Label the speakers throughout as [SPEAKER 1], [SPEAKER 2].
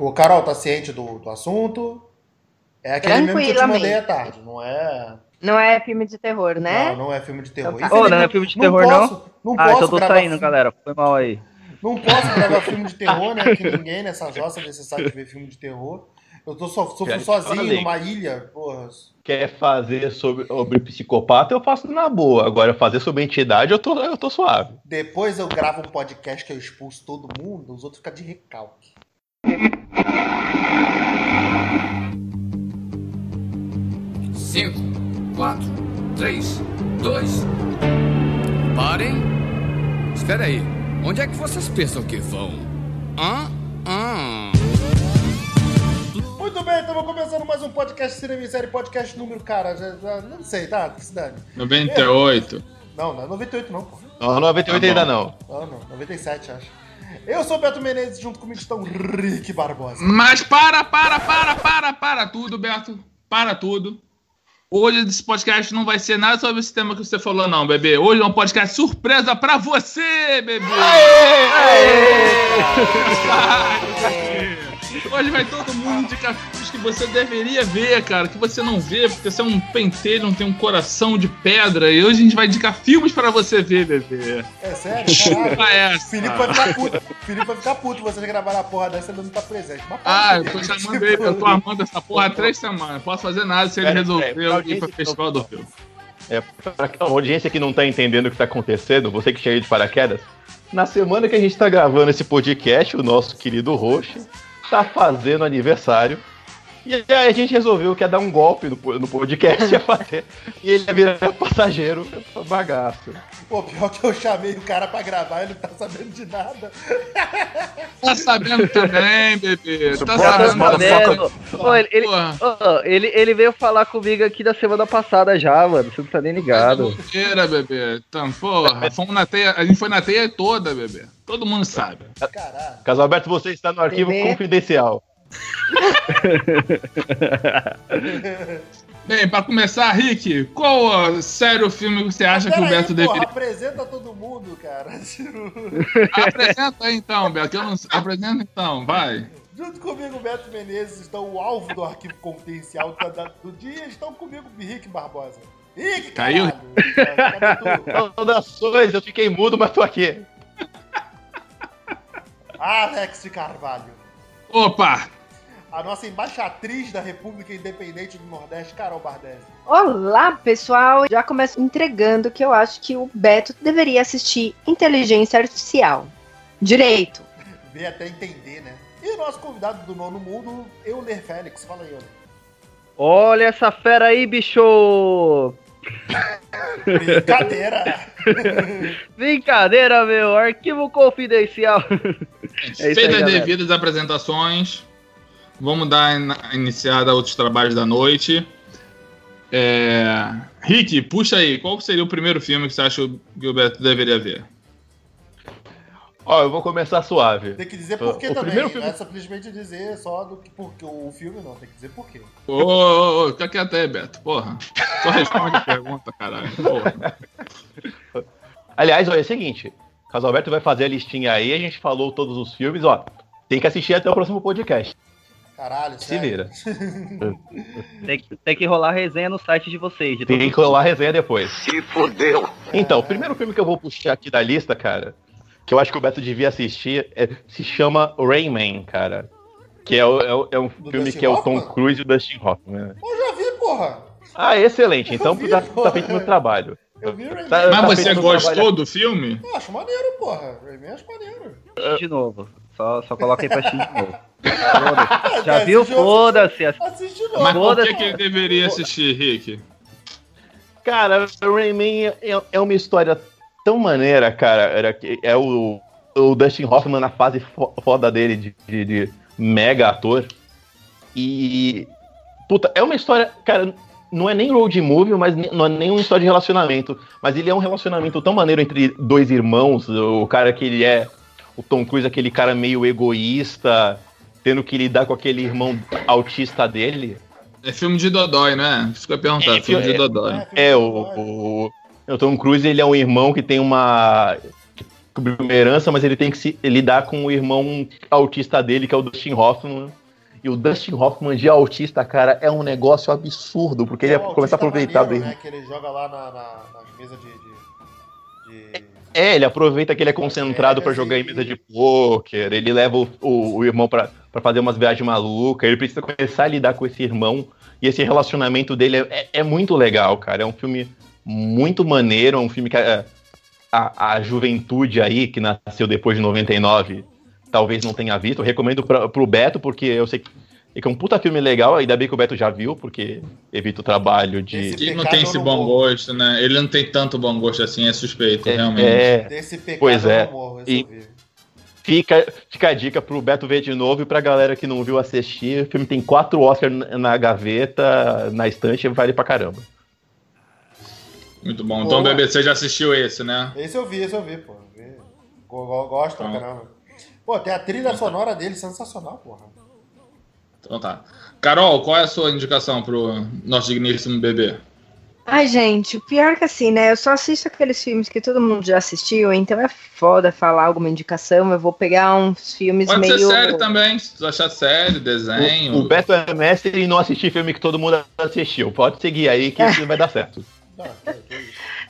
[SPEAKER 1] O Carol, tá ciente do, do assunto? É aquele mesmo que eu te mandei à tarde, não é.
[SPEAKER 2] Não é filme de terror, né?
[SPEAKER 1] Não, não é filme de terror.
[SPEAKER 2] Então tá.
[SPEAKER 3] Ô, não é filme de terror,
[SPEAKER 1] posso, não?
[SPEAKER 3] ah,
[SPEAKER 1] posso
[SPEAKER 3] então tô
[SPEAKER 1] gravar
[SPEAKER 3] saindo,
[SPEAKER 1] filme-
[SPEAKER 3] galera. Foi mal aí.
[SPEAKER 1] Não posso gravar filme de terror, né? Que ninguém nessa jossa desse site vê filme de terror. Eu tô so, sofro sozinho numa ilha, porra.
[SPEAKER 4] Quer fazer sobre, sobre psicopata, eu faço na boa. Agora, fazer sobre entidade, eu tô, eu tô suave.
[SPEAKER 1] Depois eu gravo um podcast que eu expulso todo mundo, os outros ficam de recalque.
[SPEAKER 5] Cinco, quatro, três, dois. Parem. Espera aí. Onde é que vocês pensam que vão? Hã? Hã?
[SPEAKER 1] Muito bem, estamos começando mais um podcast Cinema e Série, podcast número, cara, já, já- não sei, tá? Cidade.
[SPEAKER 6] 98.
[SPEAKER 1] Não, não é 98 não, pô.
[SPEAKER 4] Não, 98
[SPEAKER 6] Tá
[SPEAKER 4] ainda não.
[SPEAKER 1] Não, não, 97 acho. Eu sou o Beto Menezes, junto comigo estão Rick Barbosa.
[SPEAKER 6] Mas para, para, para, para, para tudo, Beto. Para tudo. Hoje esse podcast não vai ser nada sobre esse tema que você falou, não, bebê. Hoje é um podcast surpresa pra você, bebê. Hoje vai todo mundo indicar filmes que você deveria ver, cara, que você não vê, porque você é um pentelho, não tem um coração de pedra. E hoje a gente vai indicar filmes pra você ver, bebê.
[SPEAKER 1] É sério? Caralho.
[SPEAKER 6] Pra essa.
[SPEAKER 1] Felipe vai ficar puto. Felipe vai ficar puto vocês gravar a porra dessa e não tá presente. Mas
[SPEAKER 6] Ah, eu
[SPEAKER 1] para,
[SPEAKER 6] tô chamando ele, eu tô armando essa porra há três semanas. Não posso fazer nada se ele
[SPEAKER 4] Pera,
[SPEAKER 6] resolver
[SPEAKER 4] pera,
[SPEAKER 6] ir
[SPEAKER 4] que
[SPEAKER 6] festival do filme.
[SPEAKER 4] É, pra a audiência que não tá entendendo o que tá acontecendo, você que chega de paraquedas, na semana que a gente tá gravando esse podcast, o nosso querido Roche tá fazendo aniversário. E aí a gente resolveu que ia dar um golpe no, no podcast, ia fazer. E ele ia virar passageiro, bagaço.
[SPEAKER 1] Pô, pior que eu chamei o cara pra gravar, ele não tá sabendo de nada.
[SPEAKER 6] Tá sabendo também, bebê. Tá sabendo também.
[SPEAKER 3] sabendo. Ô, ele, ele, ô, ele, ele veio falar comigo aqui da semana passada já, mano. Você não tá nem ligado.
[SPEAKER 6] Bobeira, bebê. Então, porra, fomos na teia, a gente foi na teia toda, bebê. Todo mundo sabe.
[SPEAKER 1] Caralho.
[SPEAKER 4] Casalberto, você está no arquivo
[SPEAKER 2] Bebê.
[SPEAKER 4] confidencial.
[SPEAKER 6] Bem, pra começar, Rick, qual ó, sério filme você acha que o
[SPEAKER 1] Pera aí,
[SPEAKER 6] Beto
[SPEAKER 1] porra,
[SPEAKER 6] deveria.
[SPEAKER 1] apresenta todo mundo, cara.
[SPEAKER 6] Apresenta aí então, Beto. Eu não... Apresenta então, vai.
[SPEAKER 1] Junto comigo, Beto Menezes, estão o alvo do arquivo confidencial do dia. Estão comigo, Rick Barbosa. Rick,
[SPEAKER 6] Caiu?
[SPEAKER 1] Cadê tu?
[SPEAKER 4] Saudações, eu fiquei mudo, mas tô aqui.
[SPEAKER 1] Alex de Carvalho.
[SPEAKER 6] Opa!
[SPEAKER 1] A nossa embaixatriz da República Independente do Nordeste, Carol Bardesi.
[SPEAKER 2] Olá, pessoal. Já começo entregando que eu acho que o Beto deveria assistir Inteligência Artificial. Direito.
[SPEAKER 1] Vê até entender, né? E o nosso convidado do Nono Mundo, Euler Félix. Fala aí, Euler.
[SPEAKER 3] Olha essa fera aí, bicho!
[SPEAKER 1] Brincadeira!
[SPEAKER 3] Brincadeira, meu! Arquivo confidencial. É
[SPEAKER 6] Feitas devidas apresentações, vamos dar in- iniciada a outros trabalhos da noite. É... Rick, puxa aí, qual seria o primeiro filme que você acha que o Beto deveria ver?
[SPEAKER 4] Ó, eu vou começar suave.
[SPEAKER 1] Tem que dizer por quê
[SPEAKER 4] O
[SPEAKER 1] também.
[SPEAKER 4] primeiro
[SPEAKER 1] Não
[SPEAKER 4] filme-
[SPEAKER 1] é simplesmente dizer só do que porque o filme não, tem que dizer por quê.
[SPEAKER 6] Ô, ô, ô, fica quieto aí, Beto, porra. Só responde a pergunta, caralho. Porra.
[SPEAKER 4] Aliás, olha, é o seguinte. Casalberto vai fazer a listinha aí, a gente falou todos os filmes, ó. Tem que assistir até o próximo podcast.
[SPEAKER 1] Caralho,
[SPEAKER 4] Se
[SPEAKER 1] sério.
[SPEAKER 4] vira.
[SPEAKER 3] Tem que, tem que rolar resenha no site de vocês. De
[SPEAKER 4] Tem que rolar resenha depois.
[SPEAKER 7] Se fodeu.
[SPEAKER 4] Então, o primeiro filme que eu vou puxar aqui da lista, cara, que eu acho que o Beto devia assistir, é- se chama Rayman, cara. Que é, é é um
[SPEAKER 1] Do
[SPEAKER 4] filme
[SPEAKER 1] Dustin
[SPEAKER 4] que é o Tom? Cruise e o Dustin Hoffman. né?
[SPEAKER 1] Eu já vi, porra.
[SPEAKER 4] Ah, excelente. Então
[SPEAKER 1] vi,
[SPEAKER 4] tá, tá feito meu trabalho.
[SPEAKER 1] Eu vi Rayman.
[SPEAKER 4] Tá-
[SPEAKER 6] Mas
[SPEAKER 4] tá
[SPEAKER 6] você gostou
[SPEAKER 4] trabalho.
[SPEAKER 6] do filme?
[SPEAKER 1] Eu acho maneiro, porra. Rayman acho maneiro.
[SPEAKER 3] de novo. Só, só coloca aí pra assistir de novo. Foda-se. Já viu? Foda-se.
[SPEAKER 1] Assiste de novo.
[SPEAKER 6] Mas por que, que ele deveria assistir, Rick?
[SPEAKER 4] Cara, Rayman é, é uma história tão maneira, cara. Era que é o, o Dustin Hoffman na fase fo- foda dele de, de- de mega ator. E. Puta, é uma história, cara. Não é nem road movie, mas não é nem uma história de relacionamento. Mas ele é um relacionamento tão maneiro entre dois irmãos. O cara que ele é. O Tom Cruise, aquele cara meio egoísta, tendo que lidar com aquele irmão autista dele.
[SPEAKER 6] É filme de Dodói, né? Isso que eu ia perguntar,
[SPEAKER 4] É,
[SPEAKER 6] filme de
[SPEAKER 4] é-
[SPEAKER 6] Dodói.
[SPEAKER 1] filme
[SPEAKER 4] É,
[SPEAKER 1] de
[SPEAKER 4] o, o, o Tom Cruise, ele é um irmão que tem uma. uma herança, mas ele tem que se lidar com o irmão autista dele, que é o Dustin Hoffman. E o Dustin Hoffman de autista, cara, é um negócio absurdo, porque ele
[SPEAKER 1] É um
[SPEAKER 4] começa a aproveitar do
[SPEAKER 1] maneiro,
[SPEAKER 4] irmão.
[SPEAKER 1] né, Que ele joga lá na, na- nas mesas de, de-
[SPEAKER 4] É, ele aproveita que ele é concentrado
[SPEAKER 1] É,
[SPEAKER 4] pra jogar em mesa de pôquer, ele leva o, o- o irmão pra pra fazer umas viagens malucas, ele precisa começar a lidar com esse irmão, e esse relacionamento dele é, é- é muito legal, cara. É um filme muito maneiro, é um filme que a, a, a juventude aí, que nasceu depois de 99, talvez não tenha visto. Eu recomendo pra, pro Beto, porque eu sei que que é um puta filme legal, ainda bem que o Beto já viu, porque evita o trabalho de.
[SPEAKER 6] Ele não tem
[SPEAKER 1] eu
[SPEAKER 6] esse
[SPEAKER 1] não
[SPEAKER 6] bom
[SPEAKER 1] morro.
[SPEAKER 6] gosto, né? Ele não tem tanto bom gosto assim, é suspeito, realmente.
[SPEAKER 4] É,
[SPEAKER 1] Desse pecado
[SPEAKER 4] Pois
[SPEAKER 1] eu
[SPEAKER 4] é.
[SPEAKER 1] morro, esse
[SPEAKER 4] E-
[SPEAKER 1] eu vi.
[SPEAKER 4] Fica, fica a dica pro Beto ver de novo e pra galera que não viu assistir. O filme tem quatro Oscars na gaveta, na estante, vale pra caramba.
[SPEAKER 6] Muito bom. Então,
[SPEAKER 1] Boa.
[SPEAKER 6] bebê, você já assistiu esse, né?
[SPEAKER 1] Esse eu vi, esse eu vi, pô. Vi. Go- go- Gosto pra
[SPEAKER 6] Então.
[SPEAKER 1] caramba. Pô, tem a trilha sonora dele sensacional, porra.
[SPEAKER 6] Então tá. Carol, qual é a sua indicação pro nosso digníssimo bebê?
[SPEAKER 2] Ai, gente, o pior que assim, né? Eu só assisto aqueles filmes que todo mundo já assistiu, então é foda falar alguma indicação. Eu vou pegar uns filmes
[SPEAKER 6] Pode
[SPEAKER 2] meio.
[SPEAKER 6] ser série também, se tu achar série, desenho.
[SPEAKER 4] O, o Beto é mestre em não assistir filme que todo mundo assistiu. Pode seguir aí que isso vai dar certo.
[SPEAKER 1] Isso.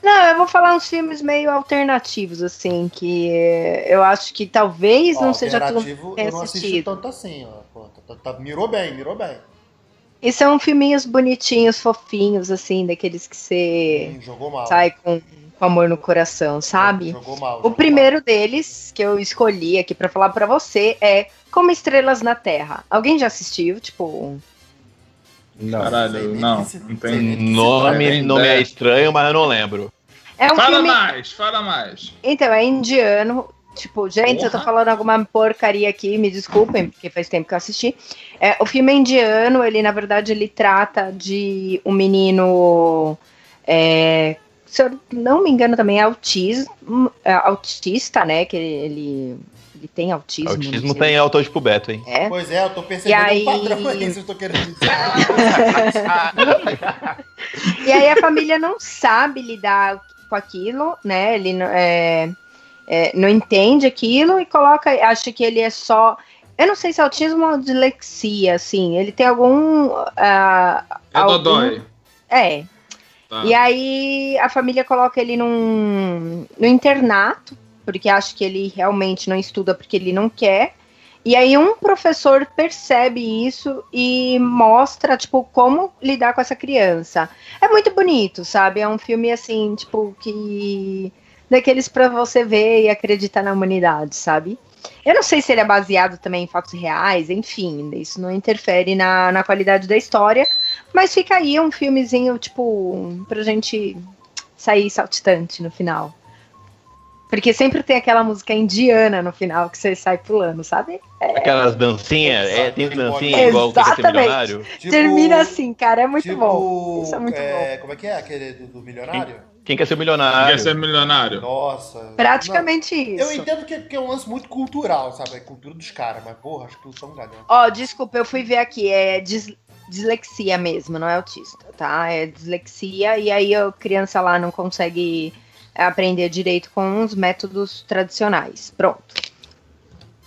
[SPEAKER 2] Não, eu vou falar uns filmes meio alternativos, assim, que eh, eu acho que talvez
[SPEAKER 1] Ó,
[SPEAKER 2] não seja tenha
[SPEAKER 1] eu não assisti
[SPEAKER 2] assistido.
[SPEAKER 1] tanto assim, ó. Pô, tá- tá- mirou bem, mirou bem.
[SPEAKER 2] E são filminhos bonitinhos, fofinhos, assim, daqueles que você
[SPEAKER 1] Hum, mal.
[SPEAKER 2] sai com, com amor no coração, sabe?
[SPEAKER 1] Jogou mal.
[SPEAKER 2] O
[SPEAKER 1] jogou
[SPEAKER 2] primeiro deles que eu escolhi aqui pra falar pra você é Como Estrelas na Terra. Alguém já assistiu? Tipo,
[SPEAKER 3] Não.
[SPEAKER 6] Caralho, não. Não tem.
[SPEAKER 4] Nome,
[SPEAKER 6] tem
[SPEAKER 4] nome é estranho, mas eu não lembro.
[SPEAKER 2] é um
[SPEAKER 6] Fala
[SPEAKER 2] filme.
[SPEAKER 6] mais, fala mais.
[SPEAKER 2] Então, é indiano. Tipo, gente, eu tô
[SPEAKER 6] Porra.
[SPEAKER 2] falando alguma porcaria aqui, me desculpem, porque faz tempo que eu assisti. É, o filme é indiano, ele, na verdade, ele trata de um menino. é, se eu não me engano, também é autismo, é, autista, né? Que ele, ele tem autismo.
[SPEAKER 4] Autismo
[SPEAKER 2] sei.
[SPEAKER 4] tem alto hoje pro Beto, hein?
[SPEAKER 2] É.
[SPEAKER 1] Pois é, eu tô percebendo
[SPEAKER 2] E aí-
[SPEAKER 1] um padrão aí, vocês estão querendo dizer.
[SPEAKER 2] E aí a família não sabe lidar com aquilo, né? Ele não- é, é, não entende aquilo e coloca, acha que ele é só. Eu não sei se é autismo ou dislexia, assim. Ele tem algum. ah,
[SPEAKER 6] É
[SPEAKER 2] algum-
[SPEAKER 6] Dodói.
[SPEAKER 2] É.
[SPEAKER 6] Tá.
[SPEAKER 2] E aí a família coloca ele num, no internato, porque acha que ele realmente não estuda porque ele não quer. E aí um professor percebe isso e mostra, tipo, como lidar com essa criança. É muito bonito, sabe? É um filme assim, tipo, que daqueles pra você ver e acreditar na humanidade, sabe? Eu não sei se ele é baseado também em fatos reais, enfim, isso não interfere na, na qualidade da história, mas fica aí um filmezinho, tipo, pra gente sair saltitante no final. Porque sempre tem aquela música indiana no final que você sai pulando, sabe?
[SPEAKER 4] Aquelas dancinhas, é, tem dancinha
[SPEAKER 2] Exatamente.
[SPEAKER 4] igual Quer Ser Milionário.
[SPEAKER 1] Tipo-
[SPEAKER 2] Termina assim, cara, é muito
[SPEAKER 1] tipo,
[SPEAKER 2] bom. Isso é muito
[SPEAKER 1] é, Como é que é aquele do, do milionário?
[SPEAKER 4] Quem quer ser
[SPEAKER 6] Quer
[SPEAKER 4] milionário?
[SPEAKER 6] ser milionário?
[SPEAKER 1] Nossa.
[SPEAKER 2] Praticamente
[SPEAKER 1] Não,
[SPEAKER 2] isso.
[SPEAKER 1] Eu entendo que, que é um lance muito cultural, sabe? É cultura dos caras, mas porra, acho que eu sou um galhão.
[SPEAKER 2] Ó, desculpa, eu fui ver aqui, é dis- dislexia mesmo, não é autista, tá? É dislexia e aí a criança lá não consegue aprender direito com os métodos tradicionais. Pronto.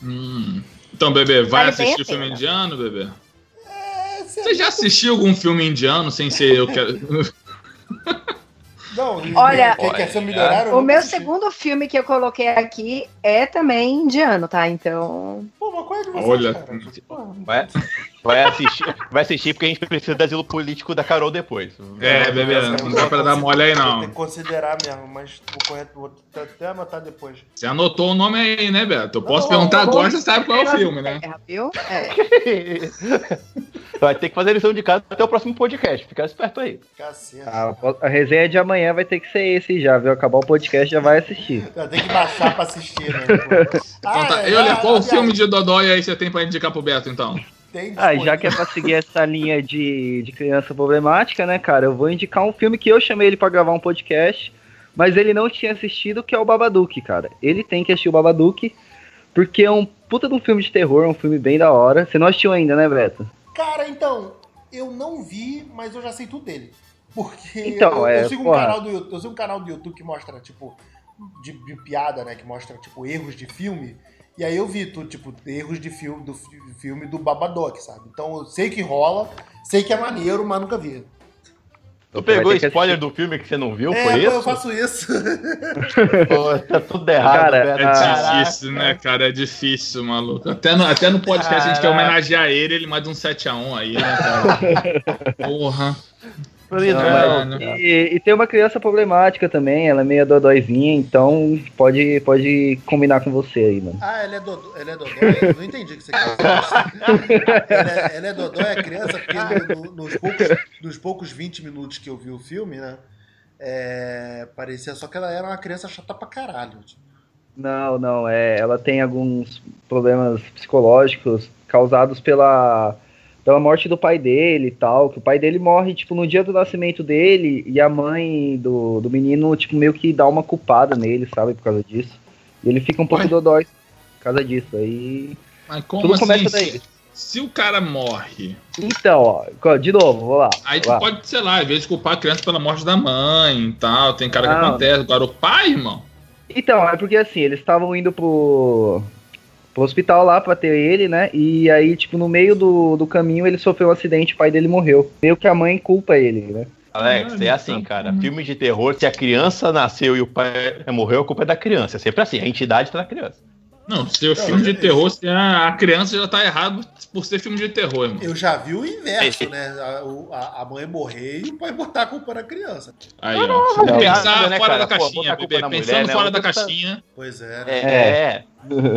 [SPEAKER 6] Hum. Então, bebê, vai
[SPEAKER 2] Vale
[SPEAKER 6] assistir filme indiano, bebê?
[SPEAKER 1] É,
[SPEAKER 6] Você já assistiu algum filme indiano sem ser eu quero.
[SPEAKER 1] Não,
[SPEAKER 2] Olha-
[SPEAKER 1] quer ser milionário?
[SPEAKER 2] O meu
[SPEAKER 1] assisti.
[SPEAKER 2] segundo filme que eu coloquei aqui é também indiano, tá? Então.
[SPEAKER 1] Pô, mas qual é de vocês,
[SPEAKER 6] Olha.
[SPEAKER 1] cara? Pô,
[SPEAKER 4] Vai, assistir, vai assistir porque a gente precisa do asilo político da Carol depois.
[SPEAKER 6] É, bebê, não dá pra dar mole aí não.
[SPEAKER 1] que considerar mesmo, mas vou, correr, vou até anotar depois.
[SPEAKER 6] Você anotou o nome aí, né, Beto? Eu posso
[SPEAKER 1] Não,
[SPEAKER 6] perguntar
[SPEAKER 1] não,
[SPEAKER 6] agora, você sabe qual é o filme, né?
[SPEAKER 2] Terra, viu? É.
[SPEAKER 4] Vai ter que fazer a lição de casa até o próximo podcast. Fica esperto aí.
[SPEAKER 1] Caceta.
[SPEAKER 3] A, a resenha de amanhã vai ter que ser esse já, viu? Acabar o podcast já vai assistir.
[SPEAKER 1] Já tem que baixar pra assistir, né?
[SPEAKER 6] Então tá,
[SPEAKER 1] é,
[SPEAKER 6] eu,
[SPEAKER 1] é,
[SPEAKER 6] qual
[SPEAKER 1] aliás,
[SPEAKER 6] filme de Dodói aí você tem pra indicar pro Beto, então?
[SPEAKER 1] Tem
[SPEAKER 3] Ah, já que é pra seguir essa linha de, de criança problemática, né, cara? Eu vou indicar um filme que eu chamei ele pra gravar um podcast, mas ele não tinha assistido, que é o Babadook, cara. Ele tem que assistir o Babadook, porque é um puta de um filme de terror, um filme bem da hora. Você não assistiu ainda, né, Beto?
[SPEAKER 1] Cara, então, eu não vi, mas eu já sei tudo dele. Porque
[SPEAKER 3] Então,
[SPEAKER 1] eu,
[SPEAKER 3] é,
[SPEAKER 1] eu sigo um canal do YouTube, eu sigo um canal do YouTube que mostra, tipo, de, de piada, né? Que mostra, tipo, erros de filme. E aí eu vi, tu, tipo, erros de filme do fi- filme do Babadook, sabe? Então eu sei que rola, sei que é maneiro, mas nunca vi.
[SPEAKER 4] Tu pegou spoiler do filme que você não viu?
[SPEAKER 1] é,
[SPEAKER 4] foi
[SPEAKER 1] pô,
[SPEAKER 4] isso?
[SPEAKER 1] eu faço isso.
[SPEAKER 4] Pô, tá tudo errado,
[SPEAKER 3] Cara,
[SPEAKER 4] Beto.
[SPEAKER 6] É difícil, né, cara? É difícil, maluco. Até no, até no podcast a gente quer
[SPEAKER 4] Caraca.
[SPEAKER 6] homenagear ele, ele manda um 7x1 aí, né, cara? Porra.
[SPEAKER 3] Não,
[SPEAKER 4] é.
[SPEAKER 3] E, e tem uma criança problemática também, ela é meio dodóizinha, então pode, pode combinar com você aí, mano.
[SPEAKER 1] Ah, ela é Dodô, ela é Dodói? Eu não entendi o que você quer dizer. ela, é, ela é Dodói, é criança, porque no- no- nos, poucos, nos poucos 20 minutos que eu vi o filme, né? é, parecia só que ela era uma criança chata pra caralho. tipo.
[SPEAKER 3] Não, não, é, ela tem alguns problemas psicológicos causados pela, pela morte do pai dele e tal, que o pai dele morre, tipo, no dia do nascimento dele, e a mãe do, do menino, tipo, meio que dá uma culpada nele, sabe, por causa disso. E ele fica um pouco
[SPEAKER 6] Ué?
[SPEAKER 3] dodói por causa disso, aí...
[SPEAKER 6] Mas como
[SPEAKER 3] Tudo
[SPEAKER 6] assim?
[SPEAKER 3] começa
[SPEAKER 6] Se,
[SPEAKER 3] daí.
[SPEAKER 6] se o cara morre,
[SPEAKER 3] Então, ó, de novo, vou lá.
[SPEAKER 6] aí tu
[SPEAKER 3] lá.
[SPEAKER 6] pode, sei lá, às vezes culpar a criança pela morte da mãe e tal. Tem cara que
[SPEAKER 3] Não.
[SPEAKER 6] acontece. Agora o pai, irmão.
[SPEAKER 3] Então, é porque assim, eles estavam indo pro, pro hospital lá pra ter ele, né? E aí, tipo, no meio do, do caminho ele sofreu um acidente, o pai dele morreu. Meio que a mãe culpa ele, né?
[SPEAKER 4] Alex, é assim, cara. Filme de terror, se a criança nasceu e o pai morreu, a culpa é da criança. É sempre assim, a entidade tá na criança.
[SPEAKER 6] Não, se o filme de terror, se a, a criança já tá errado por ser filme de terror, irmão.
[SPEAKER 1] Eu já vi o inverso, né? A, a- a mãe morrer e o pai botar a culpa na criança.
[SPEAKER 6] Aí, ó.
[SPEAKER 4] não,
[SPEAKER 3] não,
[SPEAKER 6] Pensar
[SPEAKER 4] né,
[SPEAKER 6] fora
[SPEAKER 4] cara?
[SPEAKER 6] da
[SPEAKER 4] Pô,
[SPEAKER 6] caixinha,
[SPEAKER 4] a culpa
[SPEAKER 6] bebê.
[SPEAKER 4] na mulher,
[SPEAKER 6] Pensando
[SPEAKER 4] né?
[SPEAKER 6] fora
[SPEAKER 4] Outra
[SPEAKER 6] da
[SPEAKER 4] tá-
[SPEAKER 6] caixinha.
[SPEAKER 1] Pois é.
[SPEAKER 4] É,
[SPEAKER 1] né?
[SPEAKER 4] é.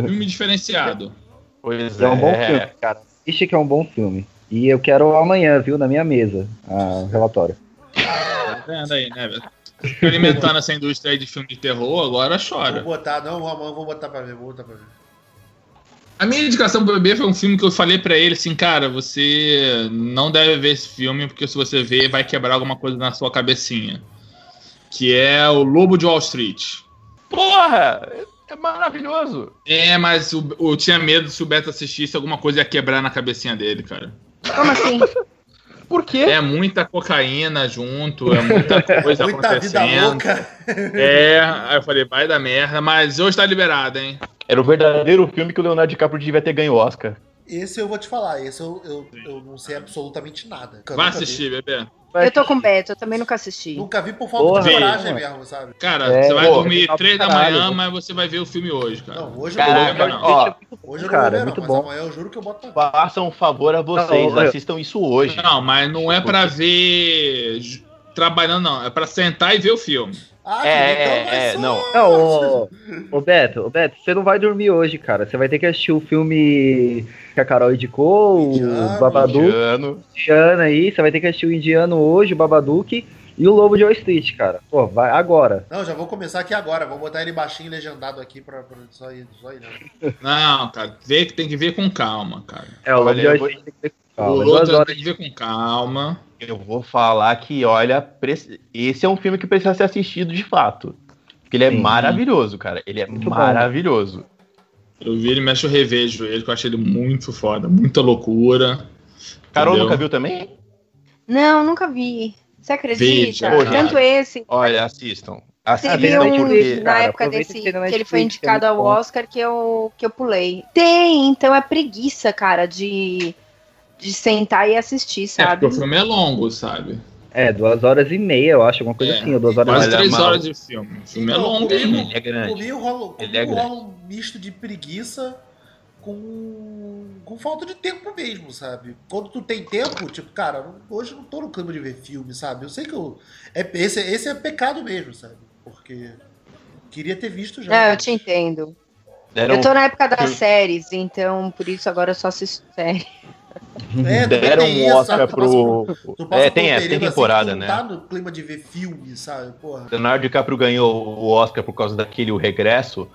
[SPEAKER 6] Filme diferenciado.
[SPEAKER 4] Pois
[SPEAKER 3] É um bom
[SPEAKER 4] é.
[SPEAKER 3] filme, cara. Assiste que é um bom filme. E eu quero amanhã, viu, na minha mesa, a- o relatório.
[SPEAKER 6] Tá vendo aí, né, velho? Experimentando essa indústria aí de filme de terror, agora
[SPEAKER 1] Vou
[SPEAKER 6] chora.
[SPEAKER 1] botar, não, vou, vou botar pra ver, vou botar pra ver.
[SPEAKER 6] A minha indicação pro bebê foi um filme que eu falei pra ele assim, cara, você não deve ver esse filme, porque se você ver, vai quebrar alguma coisa na sua cabecinha. Que é o Lobo de Wall Street.
[SPEAKER 4] Porra! É maravilhoso.
[SPEAKER 6] É, mas o- eu tinha medo se o Beto assistisse, alguma coisa ia quebrar na cabecinha dele, cara.
[SPEAKER 2] Como assim?
[SPEAKER 4] Por quê?
[SPEAKER 6] É muita cocaína junto, é muita coisa
[SPEAKER 1] Muita vida
[SPEAKER 6] acontecendo.
[SPEAKER 1] louca.
[SPEAKER 6] É, aí eu falei, vai dar merda, mas hoje tá liberado, hein?
[SPEAKER 4] Era o verdadeiro filme que o Leonardo DiCaprio devia ter ganho o Oscar.
[SPEAKER 1] Esse eu vou te falar, esse eu, eu, eu não sei absolutamente nada.
[SPEAKER 6] Vai assistir, bebê.
[SPEAKER 2] Eu tô com o Beto, eu também nunca assisti.
[SPEAKER 1] Nunca vi por falta de coragem
[SPEAKER 3] mano.
[SPEAKER 1] mesmo, sabe?
[SPEAKER 6] Cara,
[SPEAKER 3] É,
[SPEAKER 6] você vai
[SPEAKER 4] pô,
[SPEAKER 6] dormir
[SPEAKER 3] pra
[SPEAKER 6] três da manhã, mas você vai ver o filme hoje, cara.
[SPEAKER 1] Não, hoje eu
[SPEAKER 4] Caraca,
[SPEAKER 1] não vou ver, não.
[SPEAKER 4] ó,
[SPEAKER 1] Hoje eu não
[SPEAKER 3] Cara,
[SPEAKER 1] vou ver,
[SPEAKER 3] muito
[SPEAKER 1] não,
[SPEAKER 3] bom.
[SPEAKER 1] mas amanhã eu juro que eu boto pra.
[SPEAKER 4] Façam um favor a vocês,
[SPEAKER 3] Não, eu-
[SPEAKER 4] assistam isso hoje.
[SPEAKER 6] Não, mas não é pra ver trabalhando, não. É pra sentar e ver o filme.
[SPEAKER 1] Ah,
[SPEAKER 4] É,
[SPEAKER 1] então
[SPEAKER 4] é, é, não.
[SPEAKER 3] Não, ô, ô Beto, ô Beto, você não vai dormir hoje, cara. Você vai ter que assistir o filme que a Carol indicou,
[SPEAKER 1] Indiano.
[SPEAKER 3] o Babadook,
[SPEAKER 4] Indiano.
[SPEAKER 3] Indiana aí. Você vai ter que assistir o Indiano hoje, o Babadook e o Lobo de Wall Street, cara. Pô, vai agora.
[SPEAKER 1] Não, já vou começar aqui agora. Vou botar ele baixinho legendado aqui pra, pra só ir, só ir não.
[SPEAKER 6] Não, cara, vê que tem que ver com calma, cara.
[SPEAKER 3] É, o Lobo
[SPEAKER 4] Olha,
[SPEAKER 3] de Wall
[SPEAKER 4] vou-
[SPEAKER 3] Street tem que ter
[SPEAKER 6] o
[SPEAKER 3] calma.
[SPEAKER 6] outro
[SPEAKER 3] Duas horas
[SPEAKER 6] tem que ver com calma.
[SPEAKER 4] Eu vou falar que, olha, esse é um filme que precisa ser assistido de fato. Porque ele é
[SPEAKER 3] Sim.
[SPEAKER 4] maravilhoso, cara. Ele é
[SPEAKER 3] Muito bom.
[SPEAKER 4] maravilhoso.
[SPEAKER 6] Eu vi ele mexe, eu revejo ele, que eu achei ele muito foda, muita loucura.
[SPEAKER 4] Carol
[SPEAKER 6] Entendeu?
[SPEAKER 4] nunca viu também?
[SPEAKER 2] Não, nunca vi. Você acredita?
[SPEAKER 6] Veja,
[SPEAKER 2] Tanto esse.
[SPEAKER 4] Olha, assistam.
[SPEAKER 2] Teve
[SPEAKER 4] Assistam
[SPEAKER 2] um
[SPEAKER 4] porque.
[SPEAKER 2] na
[SPEAKER 3] cara,
[SPEAKER 2] época desse
[SPEAKER 3] que
[SPEAKER 2] ele foi
[SPEAKER 3] é
[SPEAKER 2] indicado ao
[SPEAKER 3] bom.
[SPEAKER 2] Oscar que eu, que eu pulei. Tem, então é preguiça, cara, de, de sentar e assistir,
[SPEAKER 6] É,
[SPEAKER 2] sabe?
[SPEAKER 6] porque o filme é longo, sabe?
[SPEAKER 3] É, duas horas e meia, eu acho, alguma coisa
[SPEAKER 6] É,
[SPEAKER 3] assim, ou duas horas e
[SPEAKER 6] Quase três
[SPEAKER 4] mal.
[SPEAKER 6] horas de filme. O filme é
[SPEAKER 1] Então,
[SPEAKER 6] longo,
[SPEAKER 1] comigo-
[SPEAKER 6] hein?
[SPEAKER 4] Ele é grande.
[SPEAKER 1] Comigo rola,
[SPEAKER 4] Ele
[SPEAKER 1] comigo
[SPEAKER 4] é grande.
[SPEAKER 1] rola um misto de preguiça com, com falta de tempo mesmo, sabe? Quando tu tem tempo, tipo, cara, não- hoje eu não tô no clima de ver filme, sabe? Eu sei que eu. É, esse, esse é pecado mesmo, sabe? Porque queria ter visto já.
[SPEAKER 2] É, eu te entendo.
[SPEAKER 4] Deram,
[SPEAKER 2] Eu tô na época das séries, então por isso agora eu só assisto série.
[SPEAKER 1] É, também
[SPEAKER 4] deram um Oscar pro.
[SPEAKER 1] tu
[SPEAKER 4] É, tem essa, tem
[SPEAKER 1] assim
[SPEAKER 4] temporada,
[SPEAKER 1] tu
[SPEAKER 4] né?
[SPEAKER 1] tá no clima de ver filme, sabe? Porra.
[SPEAKER 4] Leonardo DiCaprio ganhou o Oscar por causa daquele O Regresso.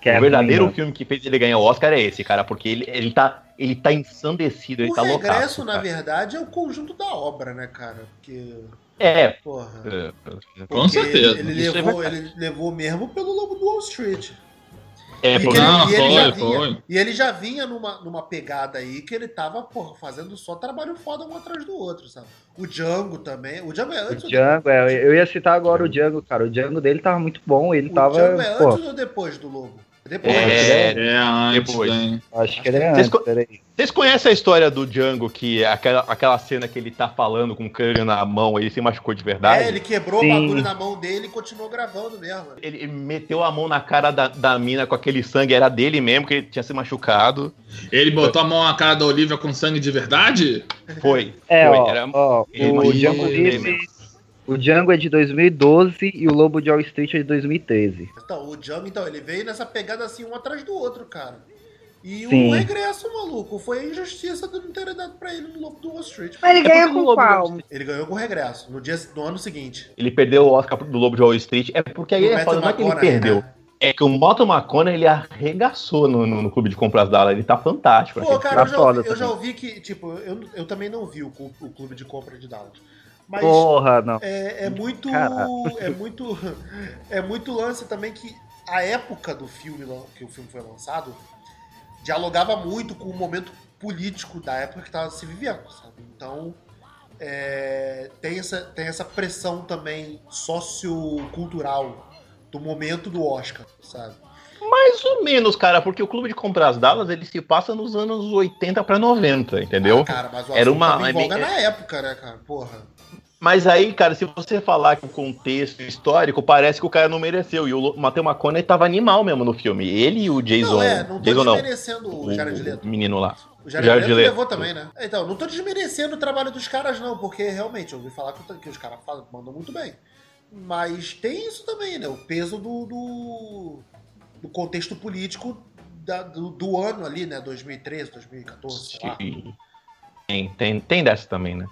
[SPEAKER 3] Que é
[SPEAKER 4] o verdadeiro
[SPEAKER 3] ruim,
[SPEAKER 4] filme que fez ele ganhar o Oscar é esse, cara, porque ele, ele, tá, ele tá ensandecido, ele
[SPEAKER 1] o
[SPEAKER 4] tá
[SPEAKER 1] regresso,
[SPEAKER 4] loucaço.
[SPEAKER 1] na verdade, é o conjunto da obra, né, cara? Porque,
[SPEAKER 4] É.
[SPEAKER 1] porra.
[SPEAKER 4] é,
[SPEAKER 6] Com certeza.
[SPEAKER 1] Ele
[SPEAKER 4] é
[SPEAKER 1] levou,
[SPEAKER 4] verdade.
[SPEAKER 1] ele levou mesmo pelo Lobo do Wall Street.
[SPEAKER 4] É,
[SPEAKER 1] E
[SPEAKER 4] porque
[SPEAKER 1] ele-
[SPEAKER 6] Não,
[SPEAKER 1] e ele já
[SPEAKER 6] foi,
[SPEAKER 1] vinha-
[SPEAKER 6] foi.
[SPEAKER 1] E ele já vinha numa, numa pegada aí que ele tava, porra, fazendo só trabalho foda um atrás do outro, sabe? O Django também. O Django é
[SPEAKER 3] O
[SPEAKER 1] antes ou
[SPEAKER 3] Django, é, eu ia citar agora o Django, cara. O Django dele tava muito bom, ele
[SPEAKER 1] O
[SPEAKER 3] tava.
[SPEAKER 1] Django é antes ou depois do Lobo? Depois.
[SPEAKER 4] É,
[SPEAKER 6] É, antes,
[SPEAKER 4] Depois.
[SPEAKER 6] hein?
[SPEAKER 3] acho que ele é
[SPEAKER 4] Vocês
[SPEAKER 3] antes,
[SPEAKER 4] co-
[SPEAKER 3] peraí.
[SPEAKER 4] Vocês conhecem a história do Django, que é aquela, aquela cena que ele tá falando com o cano na mão, ele se machucou de verdade?
[SPEAKER 1] É, ele quebrou
[SPEAKER 3] Sim.
[SPEAKER 1] o bagulho na mão dele e continuou gravando mesmo.
[SPEAKER 4] Ele meteu a mão na cara da, da mina com aquele sangue, era dele mesmo, que ele tinha se machucado.
[SPEAKER 6] Ele botou a mão na cara da Olivia com sangue de verdade?
[SPEAKER 4] Foi.
[SPEAKER 3] É,
[SPEAKER 4] foi.
[SPEAKER 3] ó,
[SPEAKER 4] Era-
[SPEAKER 3] ó,
[SPEAKER 4] ele
[SPEAKER 3] o Django. O Django é de 2012 e o Lobo de Wall Street é de 2013.
[SPEAKER 1] Então, o Django, então, ele veio nessa pegada assim, um atrás do outro, cara. E
[SPEAKER 3] Sim.
[SPEAKER 1] o regresso, maluco, foi a injustiça de não ter dado pra ele no Lobo do Wall Street.
[SPEAKER 2] Mas ele
[SPEAKER 4] É o
[SPEAKER 2] com qual?
[SPEAKER 1] Ele ganhou com o regresso, no, dia, no ano seguinte.
[SPEAKER 4] Ele perdeu o Oscar do Lobo de Wall Street. É porque aí é foda, não é que ele
[SPEAKER 1] McConaughey,
[SPEAKER 4] perdeu.
[SPEAKER 1] né?
[SPEAKER 4] É que o Moto McConaughey, ele arregaçou no, no, no clube de compras da Ele tá fantástico.
[SPEAKER 1] Pô, cara, eu
[SPEAKER 3] tá
[SPEAKER 1] já,
[SPEAKER 3] foda
[SPEAKER 1] ouvi, eu já ouvi que, tipo, eu, eu também não vi o, o clube de compra de Dallas. Mas
[SPEAKER 3] Porra, não.
[SPEAKER 1] é, é muito.
[SPEAKER 3] Cara.
[SPEAKER 1] É muito. É muito lance também que a época do filme, que o filme foi lançado, dialogava muito com o momento político da época que tava se vivendo, sabe? Então. é, tem, essa, tem essa pressão também sociocultural do momento do Oscar, sabe?
[SPEAKER 4] Mais ou menos, cara, porque o clube de compras Dallas, ele se passa nos anos 80 pra 90, entendeu?
[SPEAKER 1] Ah, cara, mas o
[SPEAKER 4] Era uma-
[SPEAKER 1] voga
[SPEAKER 4] é-
[SPEAKER 1] na época, né, cara? Porra.
[SPEAKER 4] Mas aí, cara, se você falar que o contexto histórico, parece que o cara não mereceu. E o Matthew McConaughey tava animal mesmo no filme. Ele e o Jason.
[SPEAKER 1] não, é, não tô
[SPEAKER 4] Jason não.
[SPEAKER 1] desmerecendo o Jared Leto.
[SPEAKER 4] O menino lá.
[SPEAKER 1] O Jared,
[SPEAKER 4] Jared
[SPEAKER 1] Leto levou também, né? Então, não tô desmerecendo o trabalho dos caras, não, porque realmente eu ouvi falar que, os caras mandam muito bem. Mas tem isso também, né? O peso do, do, do contexto político da- do, do ano ali, né? 2013, 2014, sei lá.
[SPEAKER 4] Tem, tem, tem dessa também, né?